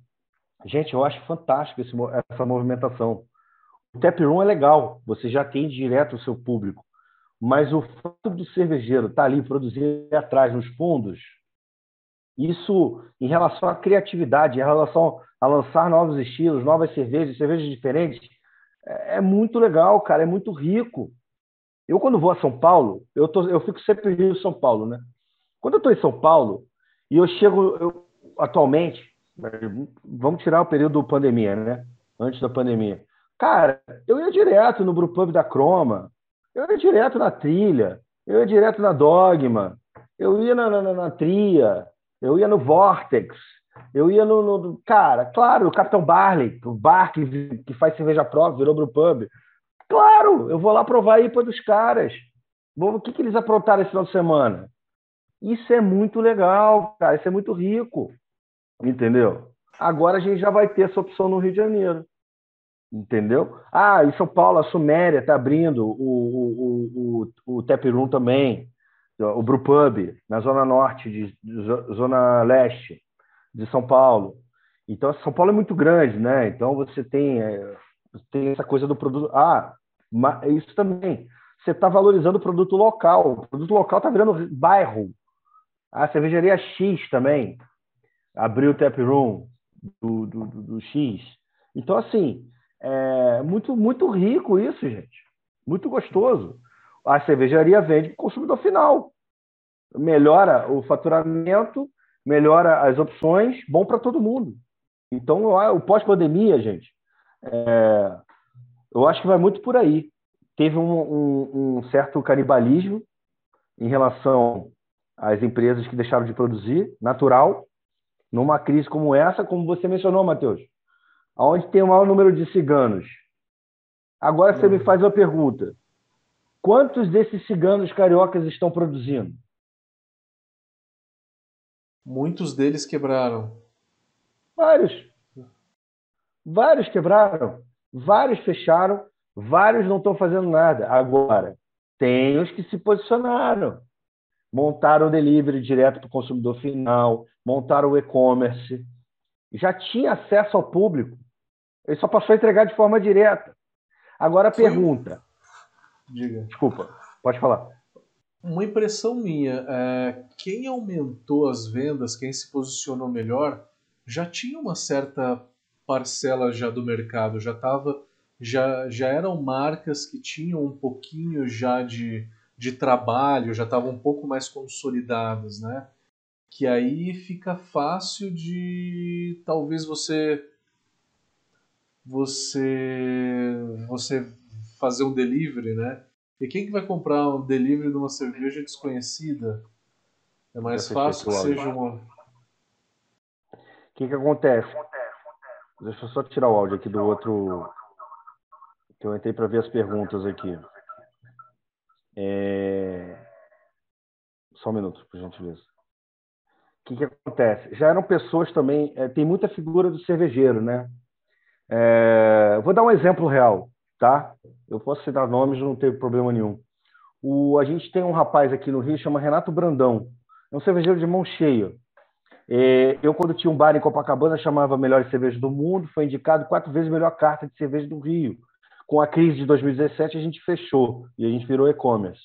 gente, eu acho fantástico esse, essa movimentação. O tap room é legal, você já tem direto o seu público. Mas o fato do cervejeiro estar tá ali produzindo atrás nos fundos, isso em relação à criatividade, em relação a lançar novos estilos, novas cervejas, cervejas diferentes, é, é muito legal, cara, é muito rico. Eu, quando vou a São Paulo, eu, tô, eu fico sempre em São Paulo, né? Quando eu estou em São Paulo e eu chego eu, atualmente, vamos tirar o período pandemia, né? Antes da pandemia. Cara, eu ia direto no Brewpub da Croma, eu ia direto na Trilha, eu ia direto na Dogma, eu ia na, na, na Tria, eu ia no Vortex, eu ia no, no, Cara, claro, o Capitão Barley, o bar que, que faz cerveja própria, virou pro pub. Claro, eu vou lá provar a IPA dos caras. O que, que eles aprontaram esse final de semana? Isso é muito legal, cara. Isso é muito rico. Entendeu? Agora a gente já vai ter essa opção no Rio de Janeiro. Entendeu? Ah, em São Paulo, a Suméria está abrindo o, o, o, o, o também o Brupub, na zona norte, de, zona leste de São Paulo. Então, São Paulo é muito grande, né? Então, você tem, é, tem essa coisa do produto. Ah, isso também. Você está valorizando o produto local. O produto local está virando bairro. A cervejaria X também abriu o tap room do, do, do, do X. Então, assim, é muito, muito rico isso, gente. Muito gostoso a cervejaria vende para o consumidor final. Melhora o faturamento, melhora as opções, bom para todo mundo. Então, o pós-pandemia, gente, é, eu acho que vai muito por aí. Teve um, um, um certo canibalismo em relação às empresas que deixaram de produzir, natural, numa crise como essa, como você mencionou, Matheus, onde tem o maior número de ciganos. Agora você me faz uma pergunta: Quantos desses ciganos cariocas estão produzindo? Muitos deles quebraram. Vários. Vários quebraram. Vários fecharam. Vários não estão fazendo nada. Agora, tem os que se posicionaram. montaram o delivery direto para o consumidor final, montaram o e-commerce, já tinha acesso ao público. Ele só passou a entregar de forma direta. Agora a pergunta. Diga. Desculpa, pode falar. Uma impressão minha, é, quem aumentou as vendas, quem se posicionou melhor, já tinha uma certa parcela já do mercado, já tava, já, já eram marcas que tinham um pouquinho já de, de trabalho, já estavam um pouco mais consolidadas, né? Que aí fica fácil de talvez você você você fazer um delivery, né? E quem que vai comprar um delivery de uma cerveja desconhecida? É mais fácil que seja uma. O que, que acontece? Deixa eu só tirar o áudio aqui do outro. Que eu entrei para ver as perguntas aqui. É... Só um minuto, por gentileza. O que, que acontece? Já eram pessoas também. É, tem muita figura do cervejeiro, né? É... Vou dar um exemplo real tá? Eu posso citar nomes, não tem problema nenhum. O, a gente tem um rapaz aqui no Rio, chama Renato Brandão. É um cervejeiro de mão cheia. É, eu, quando tinha um bar em Copacabana, chamava Melhores Cervejas do Mundo, foi indicado quatro vezes melhor carta de cerveja do Rio. Com a crise de 2017, a gente fechou e a gente virou e-commerce.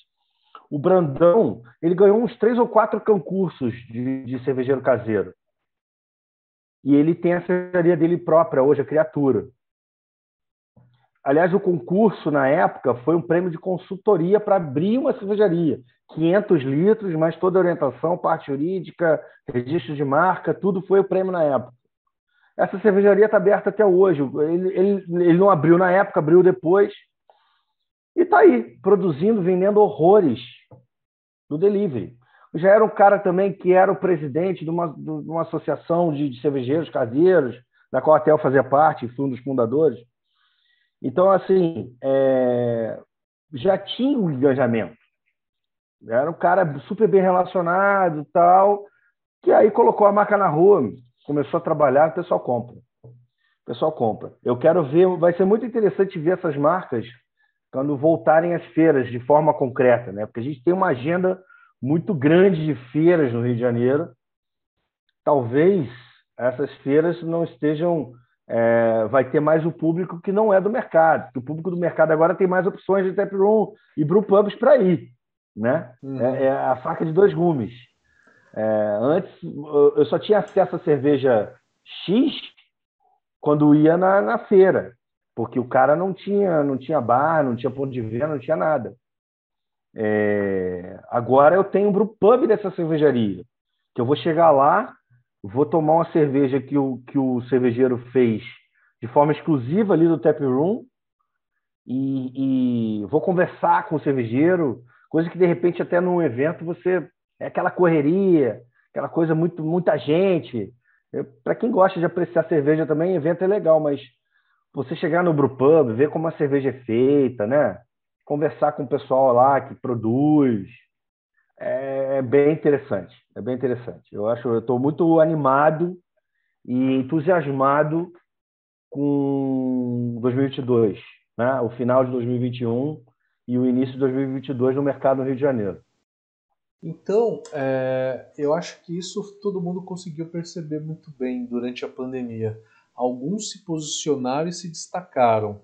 O Brandão, ele ganhou uns três ou quatro concursos de, de cervejeiro caseiro. E ele tem a cervejaria dele própria, hoje, a Criatura. Aliás, o concurso, na época, foi um prêmio de consultoria para abrir uma cervejaria. 500 litros, mais toda a orientação, parte jurídica, registro de marca, tudo foi o prêmio na época. Essa cervejaria está aberta até hoje. Ele, ele, ele não abriu na época, abriu depois. E está aí, produzindo, vendendo horrores do delivery. Já era um cara também que era o presidente de uma, de uma associação de, de cervejeiros caseiros, da qual até eu fazia parte, fui um dos fundadores. Então, assim, é... já tinha um engajamento. Era um cara super bem relacionado tal, que aí colocou a marca na rua, começou a trabalhar, o pessoal compra. O pessoal compra. Eu quero ver, vai ser muito interessante ver essas marcas quando voltarem às feiras de forma concreta, né? Porque a gente tem uma agenda muito grande de feiras no Rio de Janeiro. Talvez essas feiras não estejam é, vai ter mais o público que não é do mercado. o público do mercado agora tem mais opções de tap room e brew pubs para ir. Né? Uhum. É, é, a faca de dois gumes. É, antes, eu só tinha acesso a cerveja X quando ia na, na, feira, porque o cara não tinha, não tinha bar, não tinha ponto de venda, não tinha nada. É, agora eu tenho um brew pub dessa cervejaria, que eu vou chegar lá, vou tomar uma cerveja que o, que o cervejeiro fez de forma exclusiva ali do tap room e, e, vou conversar com o cervejeiro, coisa que de repente até num evento você é aquela correria, aquela coisa muito muita gente. Para quem gosta de apreciar cerveja também, evento é legal, mas você chegar no brewpub, ver como a cerveja é feita, né? Conversar com o pessoal lá que produz, é, é bem interessante. É bem interessante. Eu acho, eu estou muito animado e entusiasmado com 2022, né? O final de 2021 e o início de 2022 no mercado no Rio de Janeiro. Então, é, eu acho que isso todo mundo conseguiu perceber muito bem durante a pandemia. Alguns se posicionaram e se destacaram.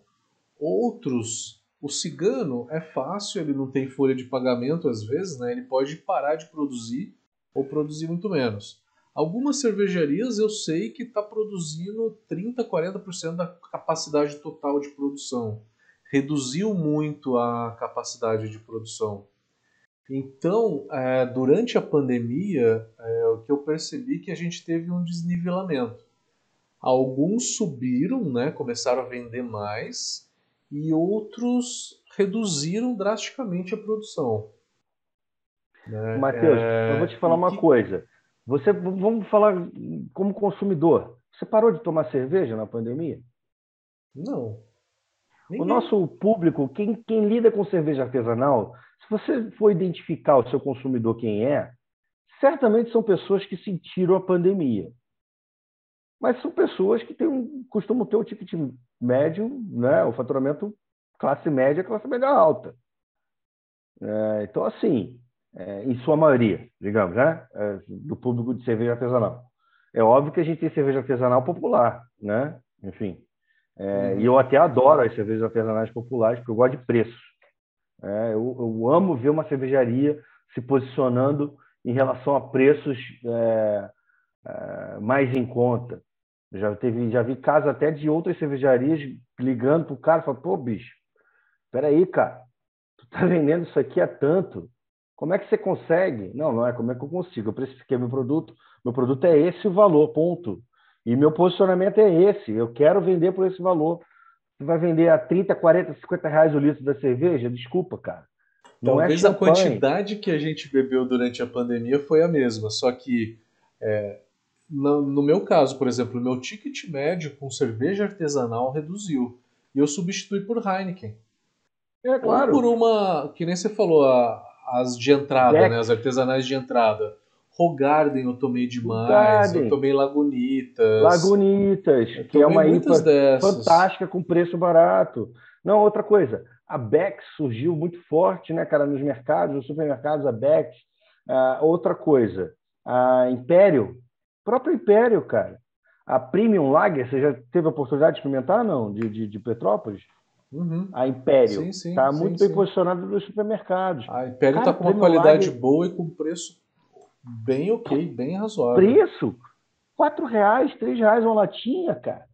Outros o cigano é fácil, ele não tem folha de pagamento às vezes, né? ele pode parar de produzir ou produzir muito menos. Algumas cervejarias eu sei que está produzindo 30%, 40% da capacidade total de produção. Reduziu muito a capacidade de produção. Então, é, durante a pandemia, é, o que eu percebi é que a gente teve um desnivelamento. Alguns subiram, né, começaram a vender mais, e outros reduziram drasticamente a produção. Né? Matheus, é... eu vou te falar uma que... coisa. Você, vamos falar como consumidor. Você parou de tomar cerveja na pandemia? Não. Ninguém. O nosso público, quem, quem lida com cerveja artesanal, se você for identificar o seu consumidor quem é, certamente são pessoas que sentiram a pandemia. Mas são pessoas que têm um, costumam ter um ticket médio, né? o faturamento classe média, classe média alta. É, então, assim, é, em sua maioria, digamos, né? É, do público de cerveja artesanal. É óbvio que a gente tem cerveja artesanal popular, né? Enfim. É. E eu até adoro as cervejas artesanais populares, porque eu gosto de preços. É, eu, eu, amo ver uma cervejaria se posicionando em relação a preços é, mais em conta. Já, teve, já vi casos até de outras cervejarias ligando para o cara e falando, pô, bicho, peraí, cara, tu tá [LAUGHS] vendendo isso aqui a tanto. Como é que você consegue? Não, não é como é que eu consigo. Eu precifiquei meu produto, meu produto é esse o valor, ponto. E meu posicionamento é esse. Eu quero vender por esse valor. Você vai vender a 30, 40, 50 reais o litro da cerveja? Desculpa, cara. Não é Talvez é a quantidade que a gente bebeu durante a pandemia foi a mesma, só que é, no, no, meu caso, por exemplo, meu ticket médio com cerveja artesanal reduziu. E eu substituí por Heineken. É claro. Ou por uma, que nem você falou, a, as de entrada, né, as artesanais de entrada. Rogarden eu tomei demais, eu tomei Lagunitas. Lagunitas, que é uma IPA dessas. fantástica com preço barato. Não, outra coisa, a Bex surgiu muito forte, né, cara, nos mercados, nos supermercados, a Bex. Uh, outra coisa, a Império, próprio Império, cara. A Premium Lager, você já teve a oportunidade de experimentar, não? De, de, de Petrópolis? Uhum. A Império está muito sim, bem posicionada nos supermercados. A Império está com uma qualidade Lager... boa e com preço bem ok, bem razoável. Preço? Quatro reais, três reais uma latinha, cara.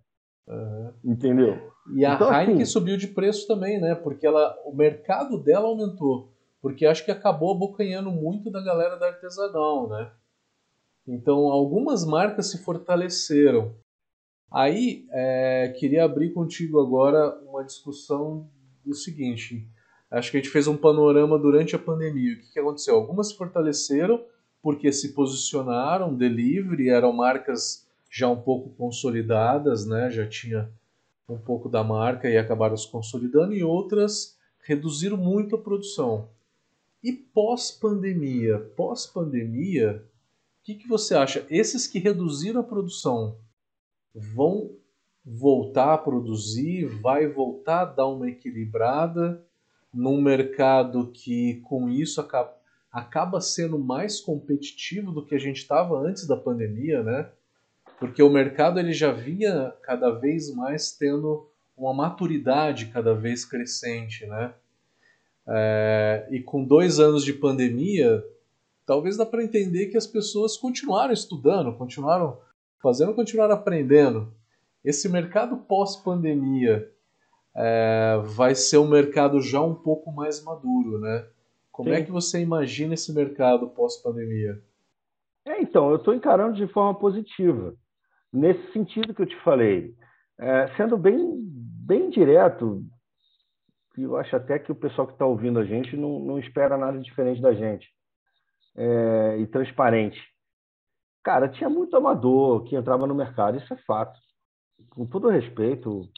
Uhum. Entendeu? E a então, Heineken assim... subiu de preço também, né? Porque ela, o mercado dela aumentou. Porque acho que acabou abocanhando muito da galera da artesanal, né? Então, algumas marcas se fortaleceram. Aí, é, queria abrir contigo agora uma discussão do seguinte. Acho que a gente fez um panorama durante a pandemia. O que, que aconteceu? Algumas se fortaleceram porque se posicionaram, delivery, eram marcas já um pouco consolidadas, né? já tinha um pouco da marca e acabaram se consolidando, e outras reduziram muito a produção. E pós-pandemia? Pós-pandemia, que, que você acha? Esses que reduziram a produção vão voltar a produzir? Vai voltar a dar uma equilibrada num mercado que com isso acaba, acaba sendo mais competitivo do que a gente estava antes da pandemia, né? Porque o mercado ele já vinha cada vez mais tendo uma maturidade cada vez crescente, né? É, e com dois anos de pandemia, talvez dá para entender que as pessoas continuaram estudando, continuaram fazendo, continuaram aprendendo. Esse mercado pós-pandemia é, vai ser um mercado já um pouco mais maduro, né? Como é Sim. é que você imagina esse mercado pós-pandemia? É, então, eu estou encarando de forma positiva, nesse sentido que eu te falei. É, sendo bem, bem direto, eu acho até que o pessoal que está ouvindo a gente não, não espera nada diferente da gente é, e transparente. Cara, tinha muito amador que entrava no mercado, isso é fato. Com todo respeito,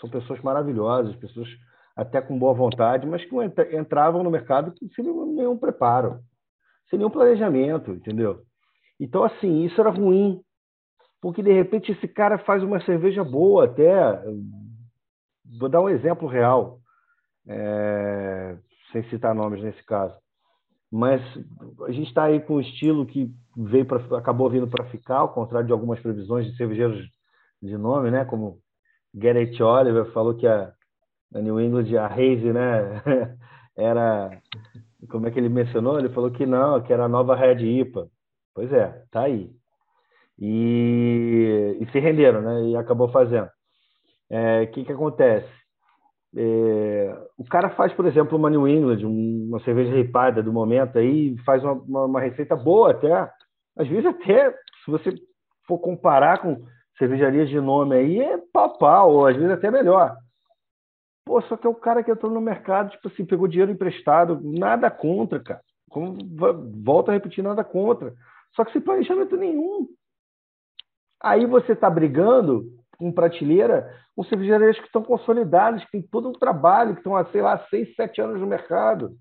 são pessoas maravilhosas, pessoas até com boa vontade, mas que entravam no mercado sem nenhum preparo, sem nenhum planejamento, entendeu? Então, assim, isso era ruim, porque de repente esse cara faz uma cerveja boa até. Vou dar um exemplo real, é... sem citar nomes nesse caso mas a gente está aí com um estilo que veio pra, acabou vindo para ficar, ao contrário de algumas previsões de cervejeiros de nome, né? Como Garrett Oliver falou que a, a New England, a Haze, né? [LAUGHS] era como é que ele mencionou? Ele falou que não, que era a nova Red IPA. Pois é, tá aí. E, e se renderam, né? E acabou fazendo. O é, que, que acontece? É, o cara faz, por exemplo, uma New England, uma cerveja ripada do momento aí, faz uma, uma, uma, receita boa até. Às vezes até, se você for comparar com cervejarias de nome aí, é pau ou às vezes até melhor. Pô, só que é o cara que entrou no mercado, tipo assim, pegou dinheiro emprestado, nada contra, cara. Como, volta a repetir, nada contra. Só que sem planejamento nenhum. Aí você está brigando com prateleira com cervejarias que estão consolidadas, que têm todo um trabalho, que estão há, sei lá, seis, sete anos no mercado.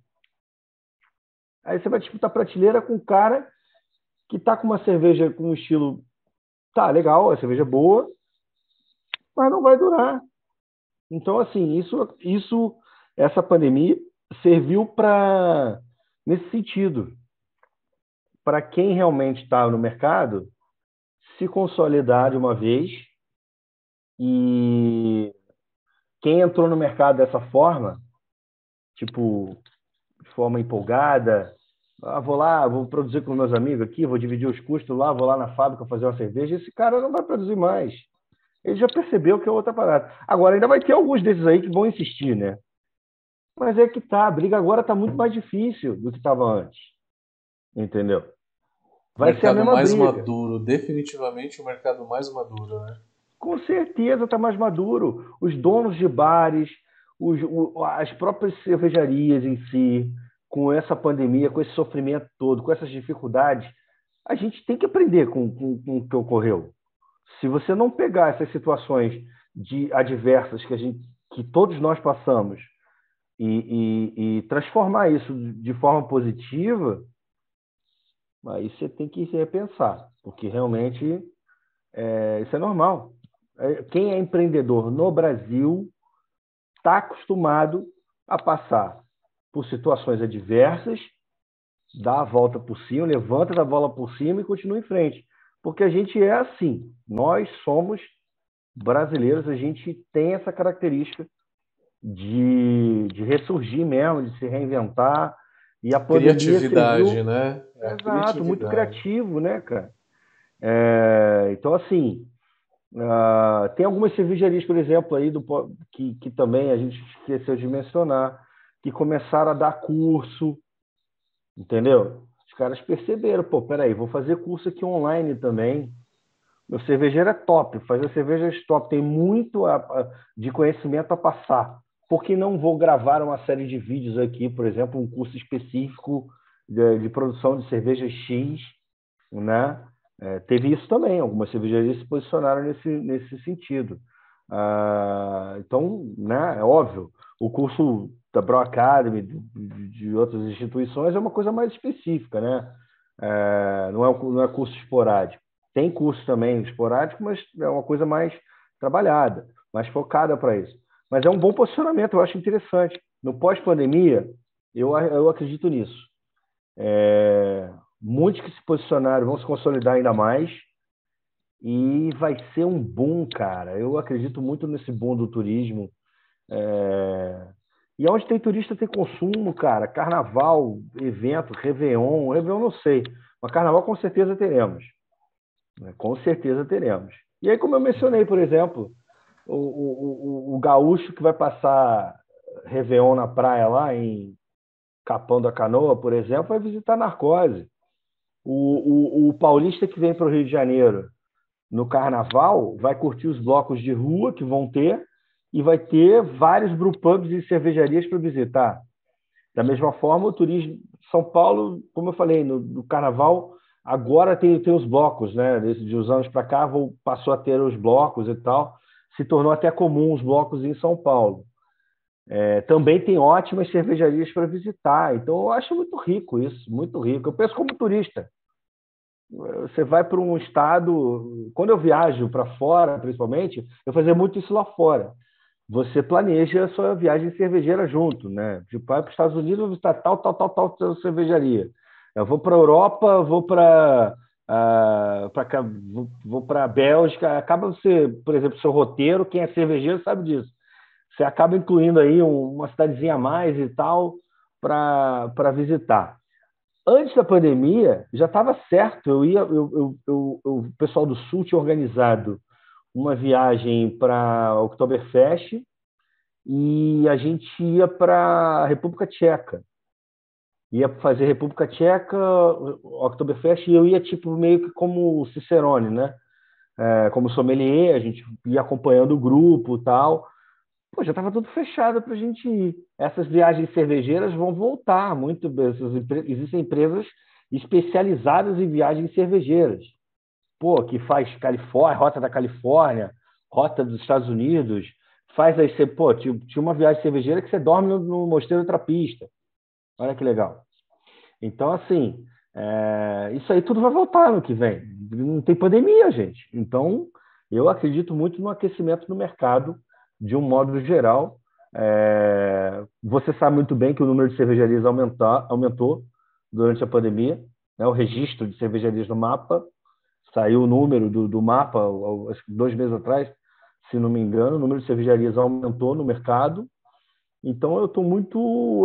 Aí você vai disputar prateleira com um cara que está com uma cerveja com um estilo. Tá, legal, a cerveja é boa, mas não vai durar. Então, assim, isso, isso essa pandemia serviu para nesse sentido, para quem realmente está no mercado se consolidar de uma vez e quem entrou no mercado dessa forma, tipo, de forma empolgada, ah, vou lá, vou produzir com meus amigos aqui, vou dividir os custos lá, vou lá na fábrica fazer uma cerveja, esse cara não vai produzir mais. Ele já percebeu que é outra parada. Agora, ainda vai ter alguns desses aí que vão insistir, né? Mas é que tá, a briga agora está muito mais difícil do que estava antes. Entendeu? Vai ser a mesma mais briga. maduro, definitivamente o mercado mais maduro, né? Com certeza está mais maduro. Os donos de bares, os, as próprias cervejarias em si, com essa pandemia, com esse sofrimento todo, com essas dificuldades, a gente tem que aprender com, com, com o que ocorreu. Se você não pegar essas situações de adversas que a gente, que todos nós passamos e, e, e transformar isso de forma positiva, aí você tem que repensar, porque realmente é, isso é normal. É, quem é empreendedor no Brasil está acostumado a passar por situações adversas, dá a volta por cima, levanta a bola por cima e continua em frente. Porque a gente é assim. Nós somos brasileiros, a gente tem essa característica de, de ressurgir mesmo, de se reinventar. E a criatividade, serviu... né? É Exato, muito criativo, né, cara? É, então, assim, uh, tem algumas cervejarias, por exemplo, aí do, que, que também a gente esqueceu de mencionar, que começaram a dar curso, entendeu? Os caras perceberam, pô, peraí, vou fazer curso aqui online também. Meu cervejeiro é top, fazer cervejas top, tem muito a, a, de conhecimento a passar. Por que não vou gravar uma série de vídeos aqui, por exemplo, um curso específico de, de produção de cerveja X, né? É, teve isso também, algumas cervejarias se posicionaram nesse, nesse sentido. Ah, então, né, é óbvio, o curso da Pro Academy, de, de, outras instituições, é uma coisa mais específica, né? É, não, é, não é curso esporádico. Tem curso também esporádico, mas é uma coisa mais trabalhada, mais focada para isso. Mas é um bom posicionamento, eu acho interessante. No pós-pandemia, eu, eu acredito nisso. É, muitos que se posicionaram vão se consolidar ainda mais e vai ser um boom, cara. Eu acredito muito nesse boom do turismo. É, e onde tem turista tem consumo, cara. Carnaval, evento, Réveillon. Réveillon não sei. Mas carnaval com certeza teremos. Né? Com certeza teremos. E aí, como eu mencionei, por exemplo, o, o, o, o gaúcho que vai passar Réveillon na praia lá em Capão da Canoa, por exemplo, vai visitar Narcose. O, o, o paulista que vem para o Rio de Janeiro no carnaval vai curtir os blocos de rua que vão ter e vai ter vários brewpubs e cervejarias para visitar. Da mesma forma, o turismo São Paulo, como eu falei, no, no Carnaval, agora tem, tem os blocos, né? De uns anos para cá, passou a ter os blocos e tal. Se tornou até comum os blocos em São Paulo. É, também tem ótimas cervejarias para visitar. Então, eu acho muito rico isso, muito rico. Eu penso como turista. Você vai para um estado. Quando eu viajo para fora, principalmente, eu fazia muito isso lá fora você planeja a sua viagem cervejeira junto, né? Tipo, vai para os Estados Unidos, visitar tal, tal, tal, tal, cervejaria. Eu vou para a Europa, vou para uh, para vou, vou para a Bélgica. Acaba você, por exemplo, seu roteiro, quem é cervejeiro sabe disso. Você acaba incluindo aí um, uma cidadezinha a mais e tal para visitar. Antes da pandemia, já estava certo. Eu ia, eu, eu, eu, o pessoal do Sul tinha organizado uma viagem para Oktoberfest e a gente ia para a República Tcheca. Ia fazer República Tcheca, Oktoberfest, e eu ia tipo meio que como Cicerone, né? É, como sommelier, a gente ia acompanhando o grupo tal. Pô, já estava tudo fechado para a gente ir. Essas viagens cervejeiras vão voltar muito. Existem empresas especializadas em viagens cervejeiras pô, que faz Califórnia, rota da Califórnia, rota dos Estados Unidos, faz aí você, pô, tinha uma viagem cervejeira que você dorme no, no Mosteiro Trapista. Olha que legal. Então, assim, é, isso aí tudo vai voltar no que vem. Não tem pandemia, gente. Então, eu acredito muito no aquecimento do mercado, de um modo geral. É, você sabe muito bem que o número de cervejarias aumentar, aumentou durante a pandemia. né, o registro de cervejarias no mapa. Saiu o número do, do mapa dois meses atrás, se não me engano, o número de cervejarias aumentou no mercado. Então eu estou muito,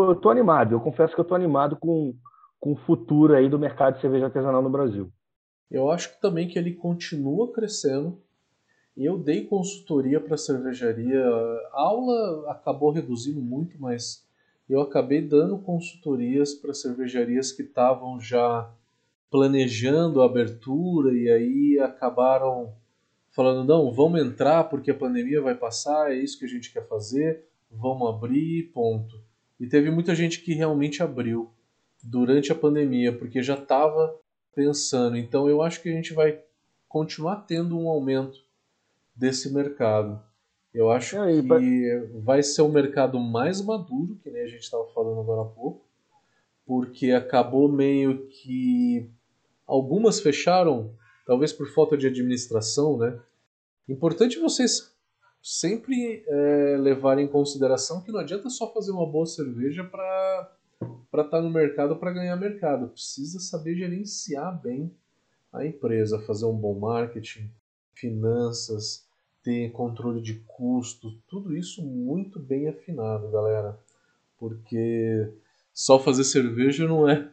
eu estou animado. Eu confesso que eu estou animado com, com o futuro aí do mercado de cerveja artesanal no Brasil. Eu acho também que ele continua crescendo. Eu dei consultoria para cervejaria. A aula acabou reduzindo muito, mas eu acabei dando consultorias para cervejarias que estavam já planejando a abertura e aí acabaram falando: não, vamos entrar porque a pandemia vai passar, é isso que a gente quer fazer, vamos abrir, ponto. E teve muita gente que realmente abriu durante a pandemia, porque já estava pensando. Então eu acho que a gente vai continuar tendo um aumento desse mercado. Eu acho que vai ser um mercado mais maduro, que nem a gente estava falando agora há pouco, porque acabou meio que algumas fecharam, talvez por falta de administração, né? Importante vocês sempre é, levarem em consideração que não adianta só fazer uma boa cerveja para para estar tá no mercado para ganhar mercado. Precisa saber gerenciar bem a empresa, fazer um bom marketing, finanças, ter controle de custos, tudo isso muito bem afinado, galera. Porque só fazer cerveja não é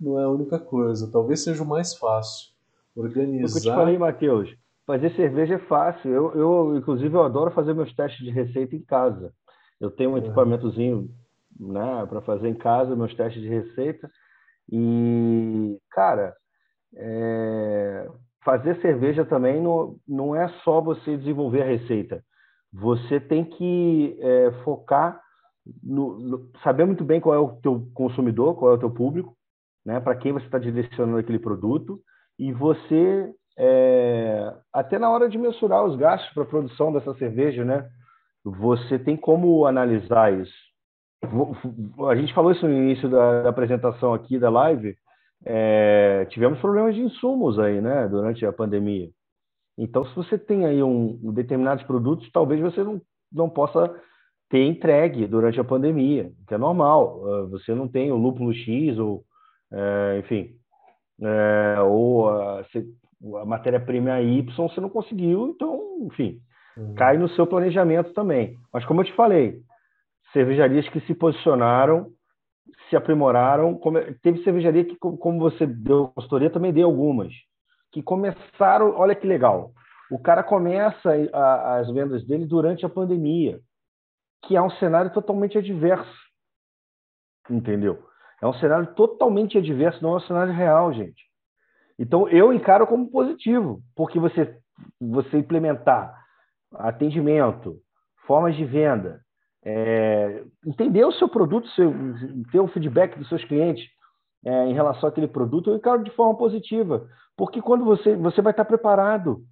não é a única coisa. Talvez seja o mais fácil. Organizar. O que eu te falei, Matheus, fazer cerveja é fácil. Eu, eu, inclusive, eu adoro fazer meus testes de receita em casa. Eu tenho um é. equipamentozinho né, para fazer em casa meus testes de receita. E, cara, é... fazer cerveja também não, não é só você desenvolver a receita. Você tem que é, focar no, no, saber muito bem qual é o teu consumidor, qual é o teu público, né, para quem você está direcionando aquele produto, e você, é, até na hora de mensurar os gastos para a produção dessa cerveja, né, você tem como analisar isso. A gente falou isso no início da, da apresentação aqui da live. É, tivemos problemas de insumos aí, né, durante a pandemia. Então, se você tem aí um, um determinados produtos, talvez você não, não possa ter entregue durante a pandemia, que é normal. Ah, você não tem o lúpulo X ou, é, enfim, é, ou a, a matéria-prima Y você não conseguiu, então, enfim, uhum. cai no seu planejamento também. Mas como eu te falei, cervejarias que se posicionaram, se aprimoraram. Teve cervejaria que, como você deu consultoria, também deu algumas, que começaram. Olha que legal. O cara começa a, as vendas dele durante a pandemia, que é um cenário totalmente adverso. Entendeu? É um cenário totalmente adverso, não é um cenário real, gente. Então, eu encaro como positivo, porque você, você implementar atendimento, formas de venda, é, entender o seu produto, seu, ter o feedback dos seus clientes é, em relação àquele produto, eu encaro de forma positiva, porque quando você, você vai estar preparado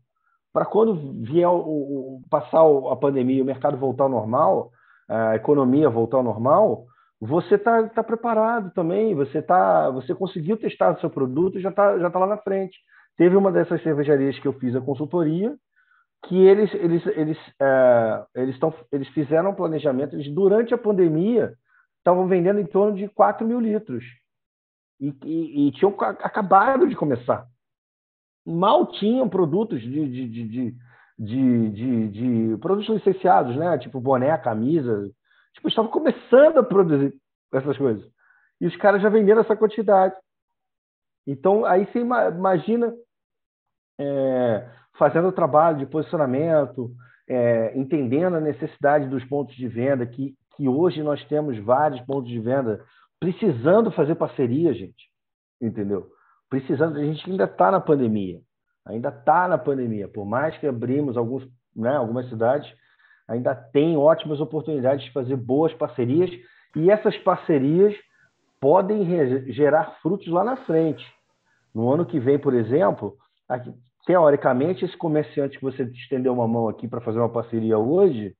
para quando vier o, o, passar a pandemia, o mercado voltar ao normal, a economia voltar ao normal, você está tá preparado também, você tá, você conseguiu testar o seu produto e já está já tá lá na frente. Teve uma dessas cervejarias que eu fiz a consultoria, que eles eles eles é, eles, tão, eles fizeram um planejamento eles, durante a pandemia estavam vendendo em torno de 4 mil litros. E, e, e, tinham acabado de começar. Mal tinham produtos de, de, de, de, de, de produtos licenciados né? Tipo boné camisa. Tipo estavam começando a produzir essas coisas. E os caras já venderam essa quantidade. Então aí você imagina é, fazendo o trabalho de posicionamento, é, entendendo a necessidade dos pontos de venda, que, que hoje nós temos vários pontos de venda precisando fazer parceria, gente. Entendeu? Precisando, a gente ainda está na pandemia. Ainda está na pandemia. Por mais que abrimos alguns, né, algumas cidades, ainda tem ótimas oportunidades de fazer boas parcerias e essas parcerias podem gerar frutos lá na frente. No ano que vem, por exemplo, aqui, teoricamente, esse comerciante que você estendeu uma mão aqui para fazer uma parceria hoje,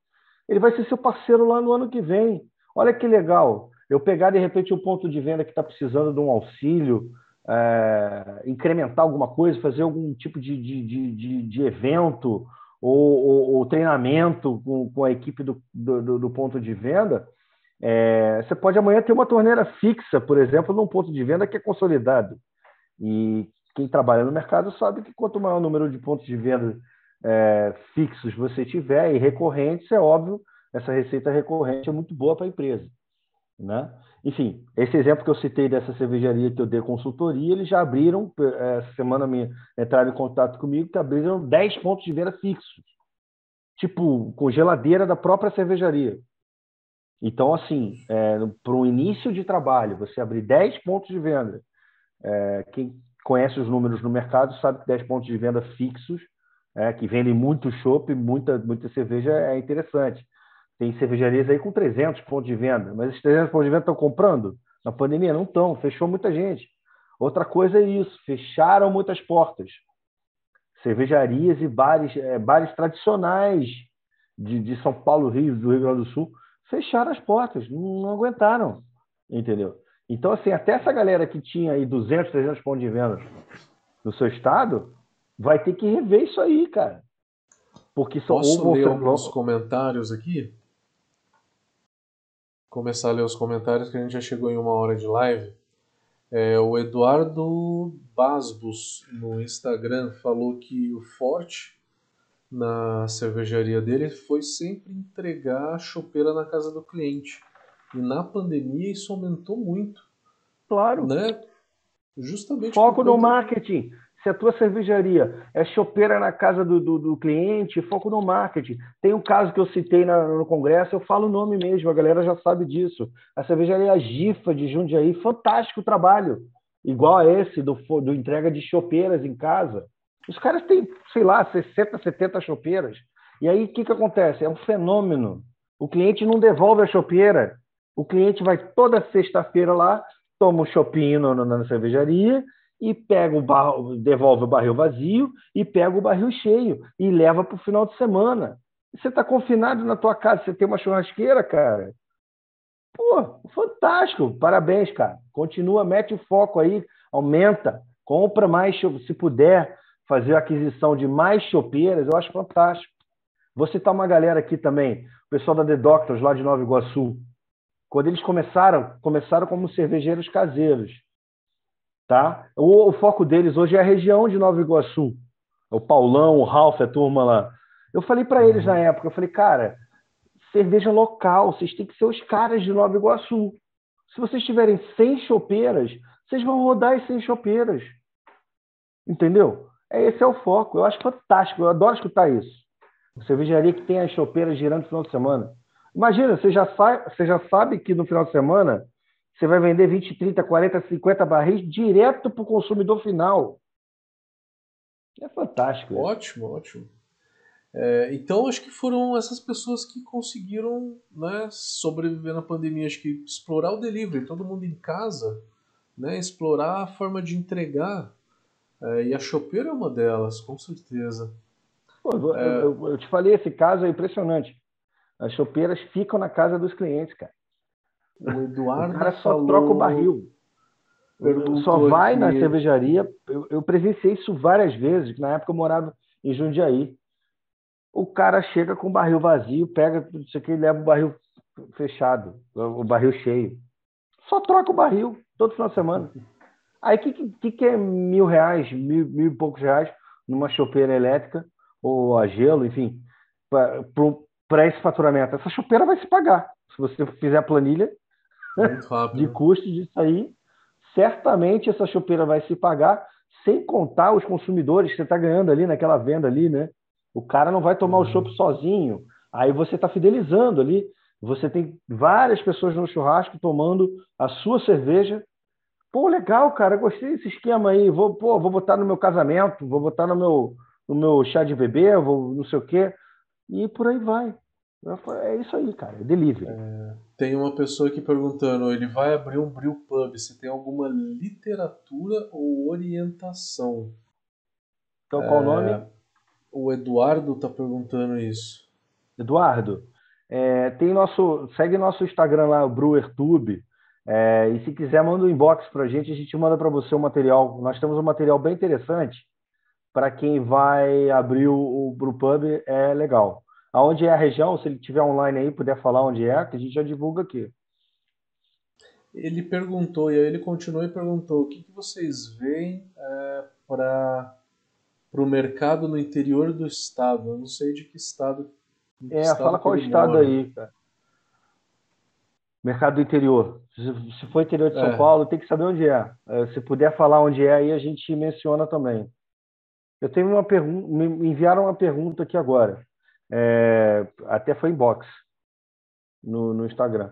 ele vai ser seu parceiro lá no ano que vem. Olha que legal. Eu pegar, de repente, um ponto de venda que está precisando de um auxílio, é, incrementar alguma coisa, fazer algum tipo de, de, de, de evento ou, ou, ou treinamento com, com, a equipe do, do, do ponto de venda, é, você pode amanhã ter uma torneira fixa, por exemplo, num ponto de venda que é consolidado. E quem trabalha no mercado sabe que quanto maior o número de pontos de venda é, fixos você tiver e recorrentes, é óbvio, essa receita recorrente é muito boa para a empresa. Né? Enfim, esse exemplo que eu citei dessa cervejaria que eu dei consultoria, eles já abriram, é, essa semana me entraram em contato comigo, que abriram 10 pontos de venda fixos. Tipo, com geladeira da própria cervejaria. Então, assim, é, para o início de trabalho, você abrir 10 pontos de venda, é, quem conhece os números no mercado sabe que 10 pontos de venda fixos, é, que vendem muito chopp, muita, muita cerveja, é interessante. Tem cervejarias aí com 300 pontos de venda, mas esses 300 pontos de venda estão comprando? Na pandemia não estão, fechou muita gente. Outra coisa é isso, fecharam muitas portas. Cervejarias e bares, é, bares tradicionais de, de São Paulo, Rio, do Rio Grande do Sul, fecharam as portas, não, não aguentaram, entendeu? Então, assim, até essa galera que tinha aí 200, 300 pontos de venda no seu estado, vai ter que rever isso aí, cara. Porque são Posso ler alguns comentários aqui? começar a ler os comentários que a gente já chegou em uma hora de live. É, o Eduardo Basbos no Instagram falou que o forte na cervejaria dele foi sempre entregar a chopeira na casa do cliente. E na pandemia isso aumentou muito. Claro. Né? Justamente Foco no marketing. Se a tua cervejaria é chopeira na casa do, do, do, cliente, foco no marketing. Tem um caso que eu citei na, no congresso, eu falo o nome mesmo, a galera já sabe disso. A cervejaria Gifa de Jundiaí, fantástico trabalho. Igual a esse do, do entrega de chopeiras em casa. Os caras têm, sei lá, 60, 70 chopeiras. E aí o que, que acontece? É um fenômeno. O cliente não devolve a chopeira. O cliente vai toda sexta-feira lá, toma um chopinho na cervejaria e pega o barro, devolve o barril vazio e pega o barril cheio e leva para o final de semana. Você está confinado na tua casa, você tem uma churrasqueira, cara. Pô, fantástico. Parabéns, cara. Continua, mete o foco aí, aumenta, compra mais, se puder fazer a aquisição de mais chopeiras, eu acho fantástico. Vou citar uma galera aqui também, o pessoal da The Doctors, lá de Nova Iguaçu. Quando eles começaram, começaram como cervejeiros caseiros Tá? O, o, foco deles hoje é a região de Nova Iguaçu. O Paulão, o Ralph, a turma lá. Eu falei para eles na época, eu falei, cara, cerveja local, vocês têm que ser os caras de Nova Iguaçu. Se vocês tiverem 100 chopeiras, vocês vão rodar as 100 chopeiras. Entendeu? É, esse é o foco. Eu acho fantástico, eu adoro escutar isso. Cervejaria que tem as chopeiras girando no final de semana. Imagina, você já, sabe, você já sabe que no final de semana você vai vender 20, 30, 40, 50 barris direto para o consumidor final. É fantástico. Ótimo, ótimo. É, então, acho que foram essas pessoas que conseguiram né, sobreviver na pandemia. Acho que explorar o delivery, todo mundo em casa, né, explorar a forma de entregar. É, e a chopeira é uma delas, com certeza. Pô, é... eu, eu, te falei, esse caso é impressionante. As chopeiras ficam na casa dos clientes, cara. O Eduardo. O cara só falou... troca o barril. Só vai na cervejaria. Eu, eu presenciei isso várias vezes, na época eu morava em Jundiaí. O cara chega com o barril vazio, pega isso aqui e leva o barril fechado, o barril cheio. Só troca o barril todo final de semana. Aí o que, que, que, é mil reais, mil, mil e poucos reais numa chopeira elétrica ou a gelo, enfim, para esse faturamento? Essa chopeira vai se pagar. Se você fizer a planilha, [LAUGHS] de custo disso aí, certamente essa chopeira vai se pagar, sem contar os consumidores que você está ganhando ali naquela venda ali, né? O cara não vai tomar uhum. o chopp sozinho, aí você está fidelizando ali. Você tem várias pessoas no churrasco tomando a sua cerveja. Pô, legal, cara, gostei desse esquema aí. Vou, pô, vou botar no meu casamento, vou botar no meu, no meu chá de bebê, vou não sei o quê. E por aí vai. É isso aí, cara, é delivery. É, tem uma pessoa aqui perguntando: ele vai abrir um brew pub, se tem alguma literatura ou orientação? Então, qual o é, nome? O Eduardo está perguntando isso. Eduardo, é, tem nosso, segue nosso Instagram lá, o BrewerTube. É, e se quiser, manda um inbox para a gente, a gente manda para você o material. Nós temos um material bem interessante para quem vai abrir o, o Brewpub, é legal. Aonde é a região, se ele tiver online aí, puder falar onde é, que a gente já divulga aqui. ele perguntou, e aí ele continuou e perguntou: o que, que vocês veem é, para o mercado no interior do estado? Eu não sei de que estado. De que é, estado fala qual estado mora. aí, cara. Mercado do interior. Se, se for interior de São é. Paulo, tem que saber onde é. é. Se puder falar onde é, aí a gente menciona também. Eu tenho uma pergunta, me enviaram uma pergunta aqui agora. É, até foi inbox no, no Instagram.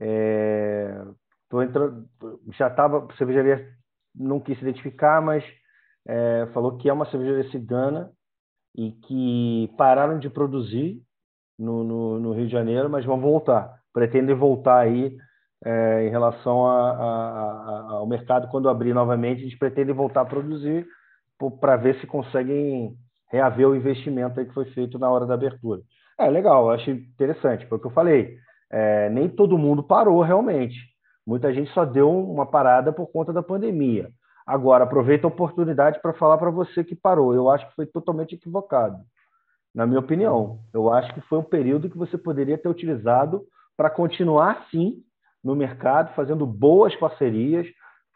É, tô entrando, já estava, cervejaria não quis se identificar, mas é, falou que é uma cervejaria cigana e que pararam de produzir no, no, no Rio de Janeiro, mas vão voltar. Pretendem voltar aí é, em relação a, a, a, ao mercado quando abrir novamente. Eles pretendem voltar a produzir para ver se conseguem reaver o investimento que foi feito na hora da abertura. É legal, acho interessante, porque eu falei, é, nem todo mundo parou realmente. Muita gente só deu uma parada por conta da pandemia. Agora, aproveita a oportunidade para falar para você que parou. Eu acho que foi totalmente equivocado, na minha opinião. Eu acho que foi um período que você poderia ter utilizado para continuar, sim, no mercado, fazendo boas parcerias,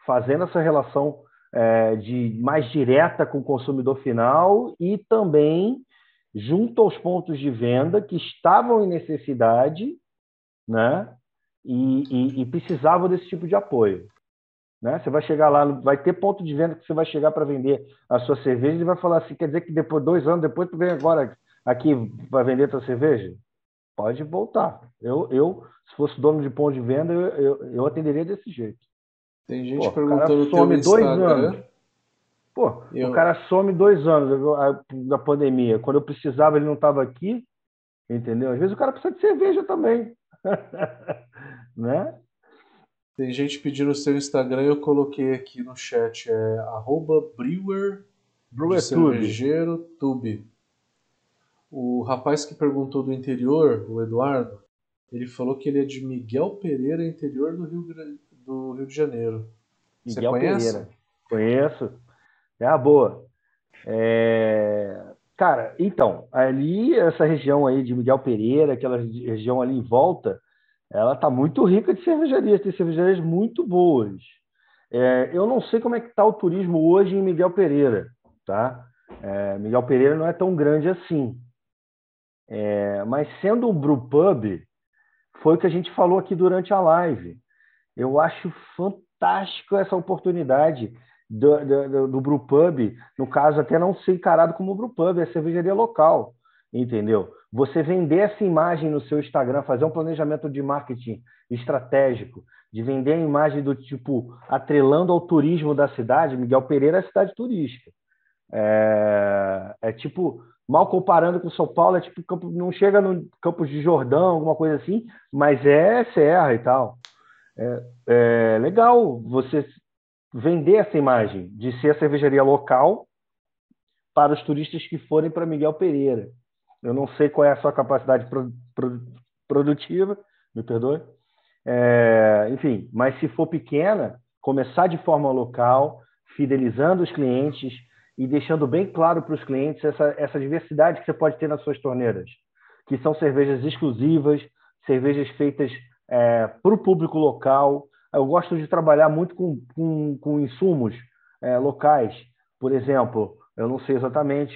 fazendo essa relação é, de mais direta com o consumidor final e também junto aos pontos de venda que estavam em necessidade, né? E, e, e precisavam desse tipo de apoio. Né? Você vai chegar lá, vai ter ponto de venda que você vai chegar para vender a sua cerveja e vai falar assim, quer dizer que depois dois anos depois tu vem agora aqui para vender a tua cerveja? Pode voltar. Eu, eu se fosse dono de ponto de venda, eu, eu, eu atenderia desse jeito. Tem gente Pô, perguntando o cara some dois Instagram. anos. Pô, eu... o cara some dois anos da pandemia. Quando eu precisava, ele não estava aqui. Entendeu? Às vezes o cara precisa de cerveja também. [LAUGHS] né? Tem gente pedindo o seu Instagram eu coloquei aqui no chat. É arroba brewer, brewer cervejeiro tube. O rapaz que perguntou do interior, o Eduardo, ele falou que ele é de Miguel Pereira, interior do Rio, do Rio de Janeiro. Você Miguel conhece? Pereira. Conheço. É a boa. É... Cara, então, ali, essa região aí de Miguel Pereira, aquela região ali em volta, ela tá muito rica de cervejarias, tem cervejarias muito boas. É, eu não sei como é que está o turismo hoje em Miguel Pereira, tá? É, Miguel Pereira não é tão grande assim. É, mas sendo um brewpub, foi o que a gente falou aqui durante a live. Eu acho fantástico essa oportunidade do, do, do brewpub, no caso, até não ser encarado como brewpub, é cervejaria local, entendeu? Você vender essa imagem no seu Instagram, fazer um planejamento de marketing estratégico, de vender a imagem do tipo atrelando ao turismo da cidade, Miguel Pereira é cidade turística. É, é tipo, mal comparando com São Paulo, é tipo, não chega no Campos de Jordão, alguma coisa assim, mas é serra e tal é, é legal você vender essa imagem de ser a cervejaria local para os turistas que forem para Miguel Pereira. Eu não sei qual é a sua capacidade pro, pro, produtiva, me perdoe. É, enfim, mas se for pequena, começar de forma local, fidelizando os clientes e deixando bem claro para os clientes essa, essa diversidade que você pode ter nas suas torneiras, que são cervejas exclusivas, cervejas feitas é, para o público local. Eu gosto de trabalhar muito com, com, com insumos é, locais. Por exemplo, eu não sei exatamente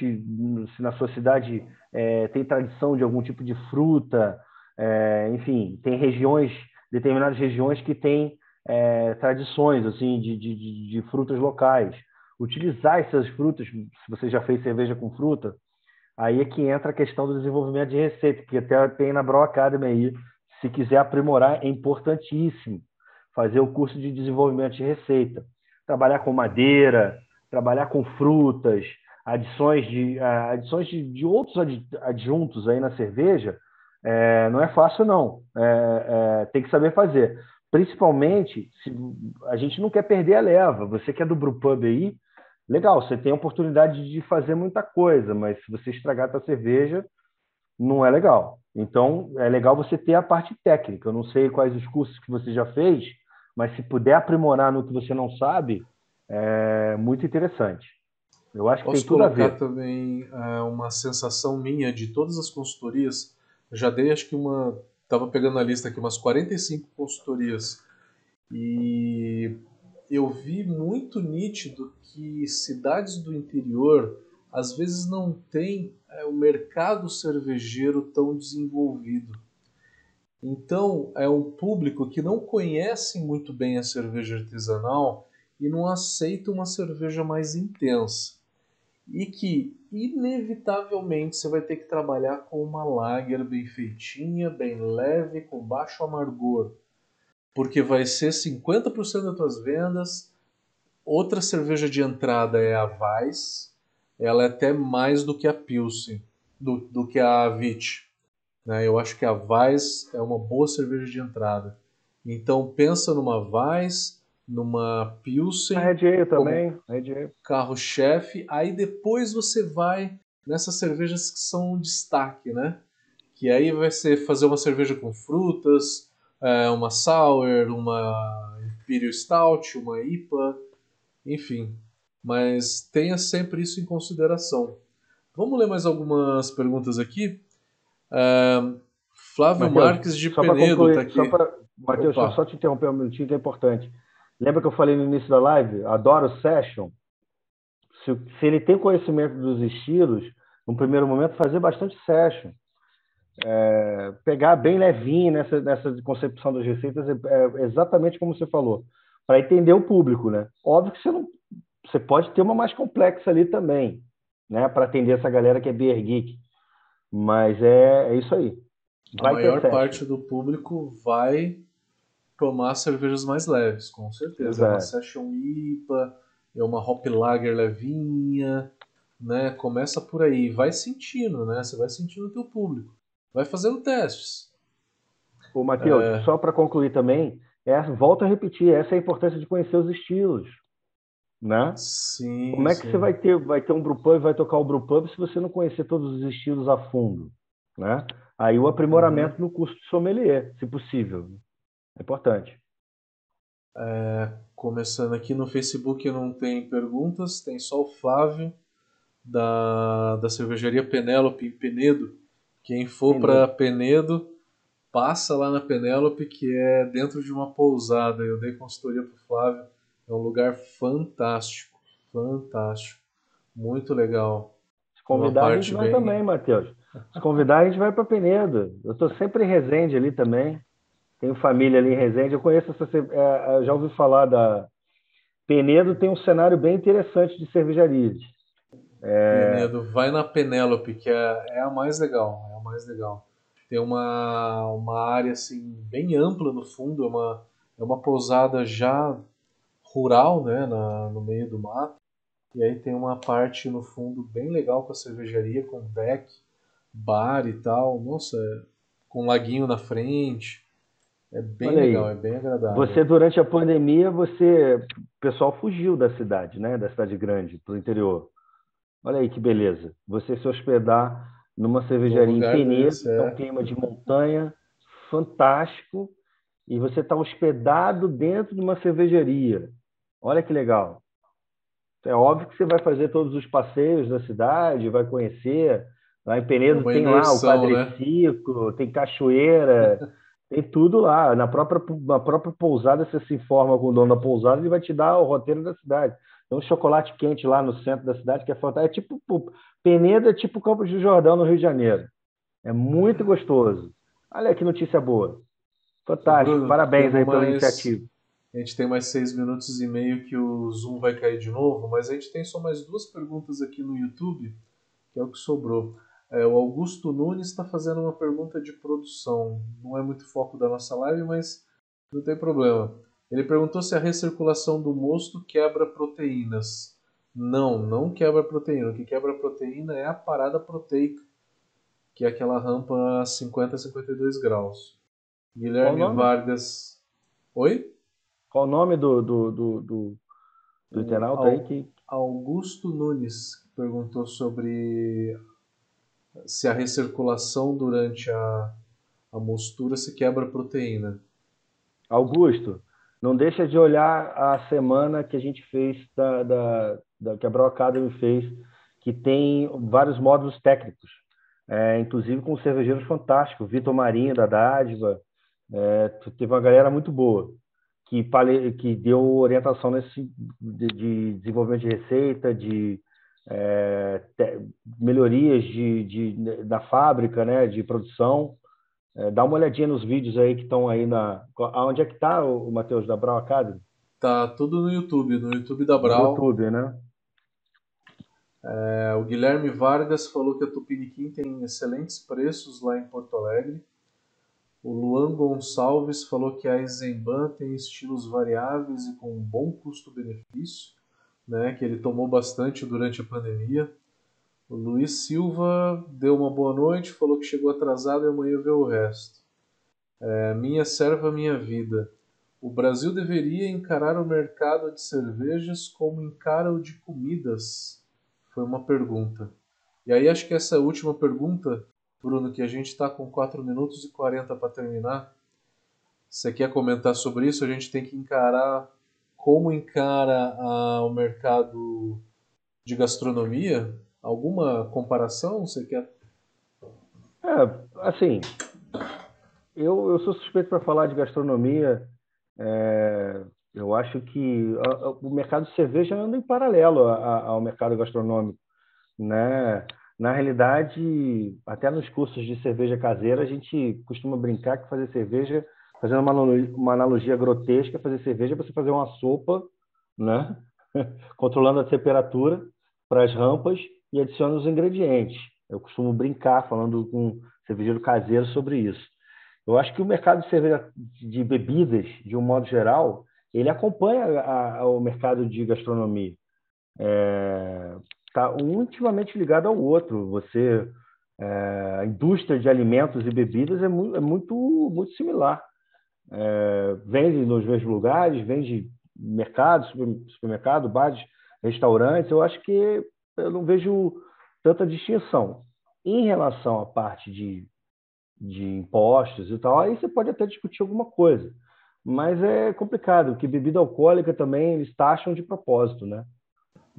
se na sua cidade é, tem tradição de algum tipo de fruta, é, enfim, tem regiões, determinadas regiões que têm é, tradições assim de, de, de, frutas locais. Utilizar essas frutas, se você já fez cerveja com fruta, aí é que entra a questão do desenvolvimento de receita, que até tem na Brow Academy aí se quiser aprimorar, é importantíssimo fazer o curso de desenvolvimento de receita. Trabalhar com madeira, trabalhar com frutas, adições de, adições de, de outros adjuntos aí na cerveja, é, não é fácil, não. É, é, tem que saber fazer. Principalmente se a gente não quer perder a leva. Você que é do Brewpub aí, legal, você tem a oportunidade de fazer muita coisa, mas se você estragar a sua cerveja, não é legal. Então, é legal você ter a parte técnica. Eu não sei quais os cursos que você já fez, mas se puder aprimorar no que você não sabe, é muito interessante. Eu acho que Posso tem tudo a ver. também é, uma sensação minha de todas as consultorias. Eu já dei, acho que uma. Estava pegando a lista aqui, umas 45 consultorias. E eu vi muito nítido que cidades do interior às vezes não têm é, o mercado cervejeiro tão desenvolvido. Então, é um público que não conhece muito bem a cerveja artesanal e não aceita uma cerveja mais intensa. E que, inevitavelmente, você vai ter que trabalhar com uma lager bem feitinha, bem leve, com baixo amargor. Porque vai ser 50% das tuas vendas. Outra cerveja de entrada é a Weiss. Ela é até mais do que a Pilsen, do, do que a Vit. Né? Eu acho que a Weiss é uma boa cerveja de entrada. Então pensa numa Weiss, numa Pilsen, a Red também, carro-chefe. Aí depois você vai nessas cervejas que são um destaque, né? Que aí vai ser fazer uma cerveja com frutas, é, uma sour, uma Imperial Stout, uma IPA, enfim. Mas tenha sempre isso em consideração. Vamos ler mais algumas perguntas aqui. Uh, Flávio Mateus, Marques de Penedo está aqui. Só Matheus, deixa eu só te interromper um minutinho que é importante. Lembra que eu falei no início da live? Adoro session. Se, se ele tem conhecimento dos estilos, no primeiro momento, fazer bastante session. É, pegar bem levinho nessa, nessa concepção das receitas, é, é exatamente como você falou, para entender o público, né? Óbvio que você não, você pode ter uma mais complexa ali também, né? Para atender essa galera que é beer geek. Mas é, é isso aí. Vai a maior parte do público vai tomar cervejas mais leves, com certeza. Exato. É uma Session IPA, é uma Hop Lager levinha, né? Começa por aí, vai sentindo, né? Você vai sentindo o teu público, vai fazendo testes. O Matheus, é... só para concluir também, é, volta a repetir, essa é a importância de conhecer os estilos né? Sim. Como é que sim. você vai ter, vai ter um brewpub e vai tocar o brewpub se você não conhecer todos os estilos a fundo, né? Aí o aprimoramento uhum. no curso de sommelier, se possível, é importante. É, começando aqui no Facebook não tem perguntas, tem só o Flávio da, da cervejaria Penélope em Penedo. Quem for para Penedo, passa lá na Penélope, que é dentro de uma pousada. Eu dei consultoria para o Flávio é um lugar fantástico, fantástico, muito legal. Se convidar a gente vai bem... também, Matheus. Se convidar a gente vai para Penedo. Eu estou sempre em Resende ali também. Tenho família ali em Resende. Eu conheço essa, é, já ouvi falar da Penedo tem um cenário bem interessante de cervejarias. É... Penedo, vai na Penélope, que é, é a mais legal, é a mais legal. Tem uma, uma área assim bem ampla no fundo, é uma, é uma pousada já rural, né, na, no meio do mato. E aí tem uma parte no fundo bem legal com a cervejaria, com deck, bar e tal. Nossa, é, com um laguinho na frente. É bem Olha legal, aí. é bem agradável. Você, durante a pandemia, você. O pessoal fugiu da cidade, né? Da cidade grande, para o interior. Olha aí que beleza. Você se hospedar numa cervejaria em Penedo, é. é um clima de montanha, fantástico, e você está hospedado dentro de uma cervejaria. Olha que legal. É óbvio que você vai fazer todos os passeios da cidade, vai conhecer. Lá em Penedo tem lá o quadriciclo, né? tem cachoeira, [LAUGHS] tem tudo lá. Na própria, na própria pousada, você se informa com o dono da pousada, ele vai te dar o roteiro da cidade. Tem um chocolate quente lá no centro da cidade que é fantástico. É tipo, Penedo é tipo Campos do Jordão, no Rio de Janeiro. É muito gostoso. Olha que notícia boa. Fantástico. Bruno, Parabéns aí pela iniciativa. A gente tem mais seis minutos e meio que o Zoom vai cair de novo, mas a gente tem só mais duas perguntas aqui no YouTube, que é o que sobrou. É, o Augusto Nunes está fazendo uma pergunta de produção. Não é muito foco da nossa live, mas não tem problema. Ele perguntou se a recirculação do mosto quebra proteínas. Não, não quebra proteína. O que quebra proteína é a parada proteica, que é aquela rampa 50 a 52 graus. Guilherme Vargas. Oi? Qual o nome do, do, do, do, do internauta aí? Que... Augusto Nunes perguntou sobre se a recirculação durante a, a mostura se quebra a proteína. Augusto, não deixa de olhar a semana que a gente fez, da, da, da que a Bro Academy fez, que tem vários módulos técnicos, é, inclusive com cervejeiros fantásticos, Vitor Marinho, da Dádiva, é, teve uma galera muito boa que, que deu orientação nesse de, de desenvolvimento de receita, de é, te, melhorias de, de, da fábrica, né, de produção. É, dá uma olhadinha nos vídeos aí que estão aí na. Onde é que está o, o Matheus da Brau Academy? Tá tudo no YouTube, no YouTube da Brau. No YouTube, né? É, o Guilherme Vargas falou que a Tupiniquim tem excelentes preços lá em Porto Alegre. O Luan Gonçalves falou que a Eisenbahn tem estilos variáveis e com um bom custo-benefício, né, que ele tomou bastante durante a pandemia. O Luiz Silva deu uma boa noite, falou que chegou atrasado e amanhã vê o resto. É, minha serva, minha vida. O Brasil deveria encarar o mercado de cervejas como encara o de comidas? Foi uma pergunta. E aí acho que essa última pergunta, Bruno, que a gente está com 4 minutos e 40 para terminar. Você quer comentar sobre isso? A gente tem que encarar como encara a, o mercado de gastronomia? Alguma comparação? Você quer? É, assim, eu, eu sou suspeito para falar de gastronomia é, eu acho que o mercado de cerveja anda em paralelo ao mercado gastronômico, né? Na realidade, até nos cursos de cerveja caseira, a gente costuma brincar que fazer cerveja, fazendo uma, uma analogia grotesca, fazer cerveja é você fazer uma sopa, né? [LAUGHS] Controlando a temperatura para as rampas e adiciona os ingredientes. Eu costumo brincar falando com cervejeiro caseiro sobre isso. Eu acho que o mercado de cerveja de bebidas, de um modo geral, ele acompanha a, a, o mercado de gastronomia. É, tá intimamente ligado ao outro. Você, é, a indústria de alimentos e bebidas é, mu é muito, muito similar. É, vende nos mesmos lugares, vende mercados, supermercado, bares, restaurantes. Eu acho que eu não vejo tanta distinção. Em relação à parte de de impostos e tal, aí você pode até discutir alguma coisa. Mas é complicado, porque bebida alcoólica também eles taxam de propósito, né?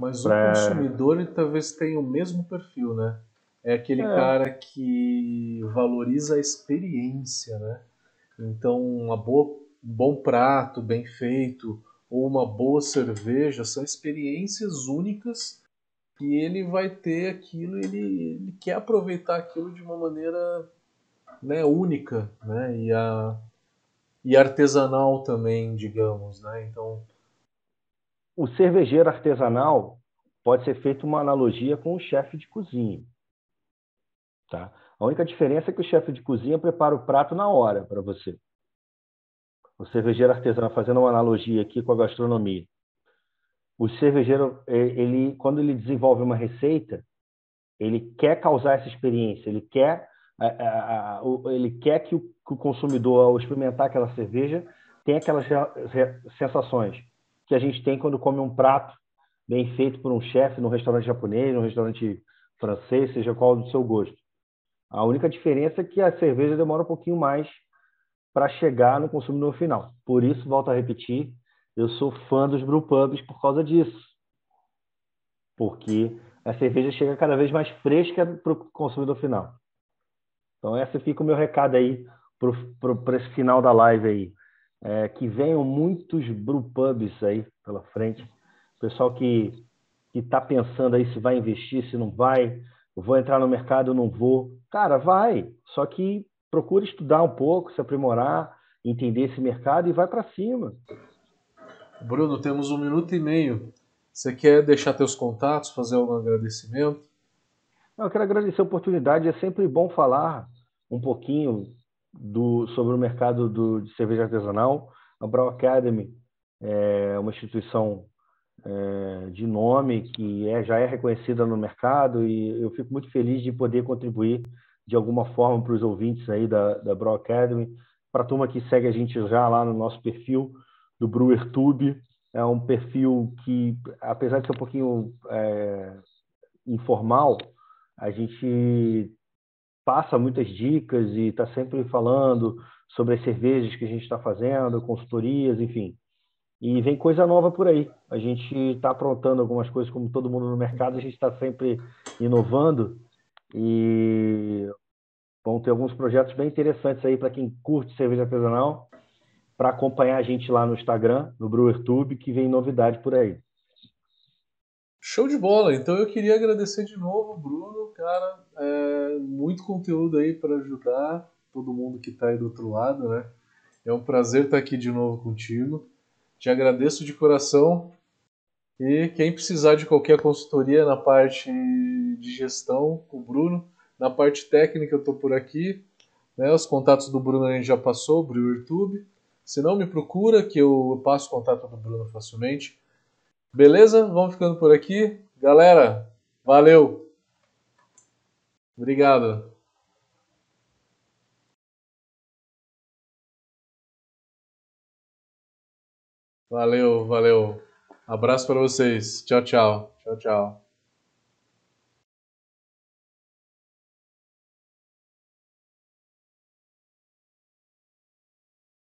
Mas pra... o consumidor ele talvez tenha o mesmo perfil, né? É aquele é. cara que valoriza a experiência, né? Então, uma boa, um bom prato, bem feito, ou uma boa cerveja são experiências únicas que ele vai ter aquilo, ele, ele quer aproveitar aquilo de uma maneira né, única, né, e, a, e artesanal também, digamos, né, então... O cervejeiro artesanal pode ser feito uma analogia com o chefe de cozinha, tá? A única diferença é que o chefe de cozinha prepara o prato na hora para você. O cervejeiro artesanal, fazendo uma analogia aqui com a gastronomia, o cervejeiro, ele, quando ele desenvolve uma receita, ele quer causar essa experiência, ele quer ele quer que o consumidor, ao experimentar aquela cerveja, tenha aquelas sensações que a gente tem quando come um prato bem feito por um chefe no restaurante japonês, no restaurante francês, seja qual do seu gosto. A única diferença é que a cerveja demora um pouquinho mais para chegar no consumidor final. Por isso, volto a repetir, eu sou fã dos brewpubs por causa disso. Porque a cerveja chega cada vez mais fresca para o consumidor final. Então, esse fica o meu recado aí para esse final da live aí. É, que venham muitos brewpubs aí pela frente. Pessoal que está pensando aí se vai investir, se não vai, vou entrar no mercado, não vou. Cara, vai. Só que procure estudar um pouco, se aprimorar, entender esse mercado e vai para cima. Bruno, temos um minuto e meio. Você quer deixar teus contatos, fazer algum agradecimento? Eu quero agradecer a oportunidade. É sempre bom falar um pouquinho do, sobre o mercado do, de cerveja artesanal. A Brau Academy é uma instituição é, de nome que é, já é reconhecida no mercado e eu fico muito feliz de poder contribuir de alguma forma para os ouvintes aí da, da Brau Academy. Para a turma que segue a gente já lá no nosso perfil do BrewerTube, é um perfil que, apesar de ser um pouquinho é, informal, a gente passa muitas dicas e está sempre falando sobre as cervejas que a gente está fazendo, consultorias, enfim. E vem coisa nova por aí. A gente está aprontando algumas coisas, como todo mundo no mercado, a gente está sempre inovando e vão ter alguns projetos bem interessantes aí para quem curte cerveja artesanal. para acompanhar a gente lá no Instagram, no BrewerTube, que vem novidade por aí. Show de bola! Então eu queria agradecer de novo, Bruno, cara, é, muito conteúdo aí para ajudar todo mundo que está aí do outro lado, né? É um prazer estar aqui de novo contigo. Te agradeço de coração. E quem precisar de qualquer consultoria na parte de gestão, o Bruno. Na parte técnica eu estou por aqui. Né? Os contatos do Bruno a gente já passou, o YouTube. Se não, me procura que eu passo o contato do Bruno facilmente. Beleza? Vamos ficando por aqui. Galera, valeu! Obrigado. Valeu, valeu. Abraço para vocês. Tchau, tchau. Tchau, tchau.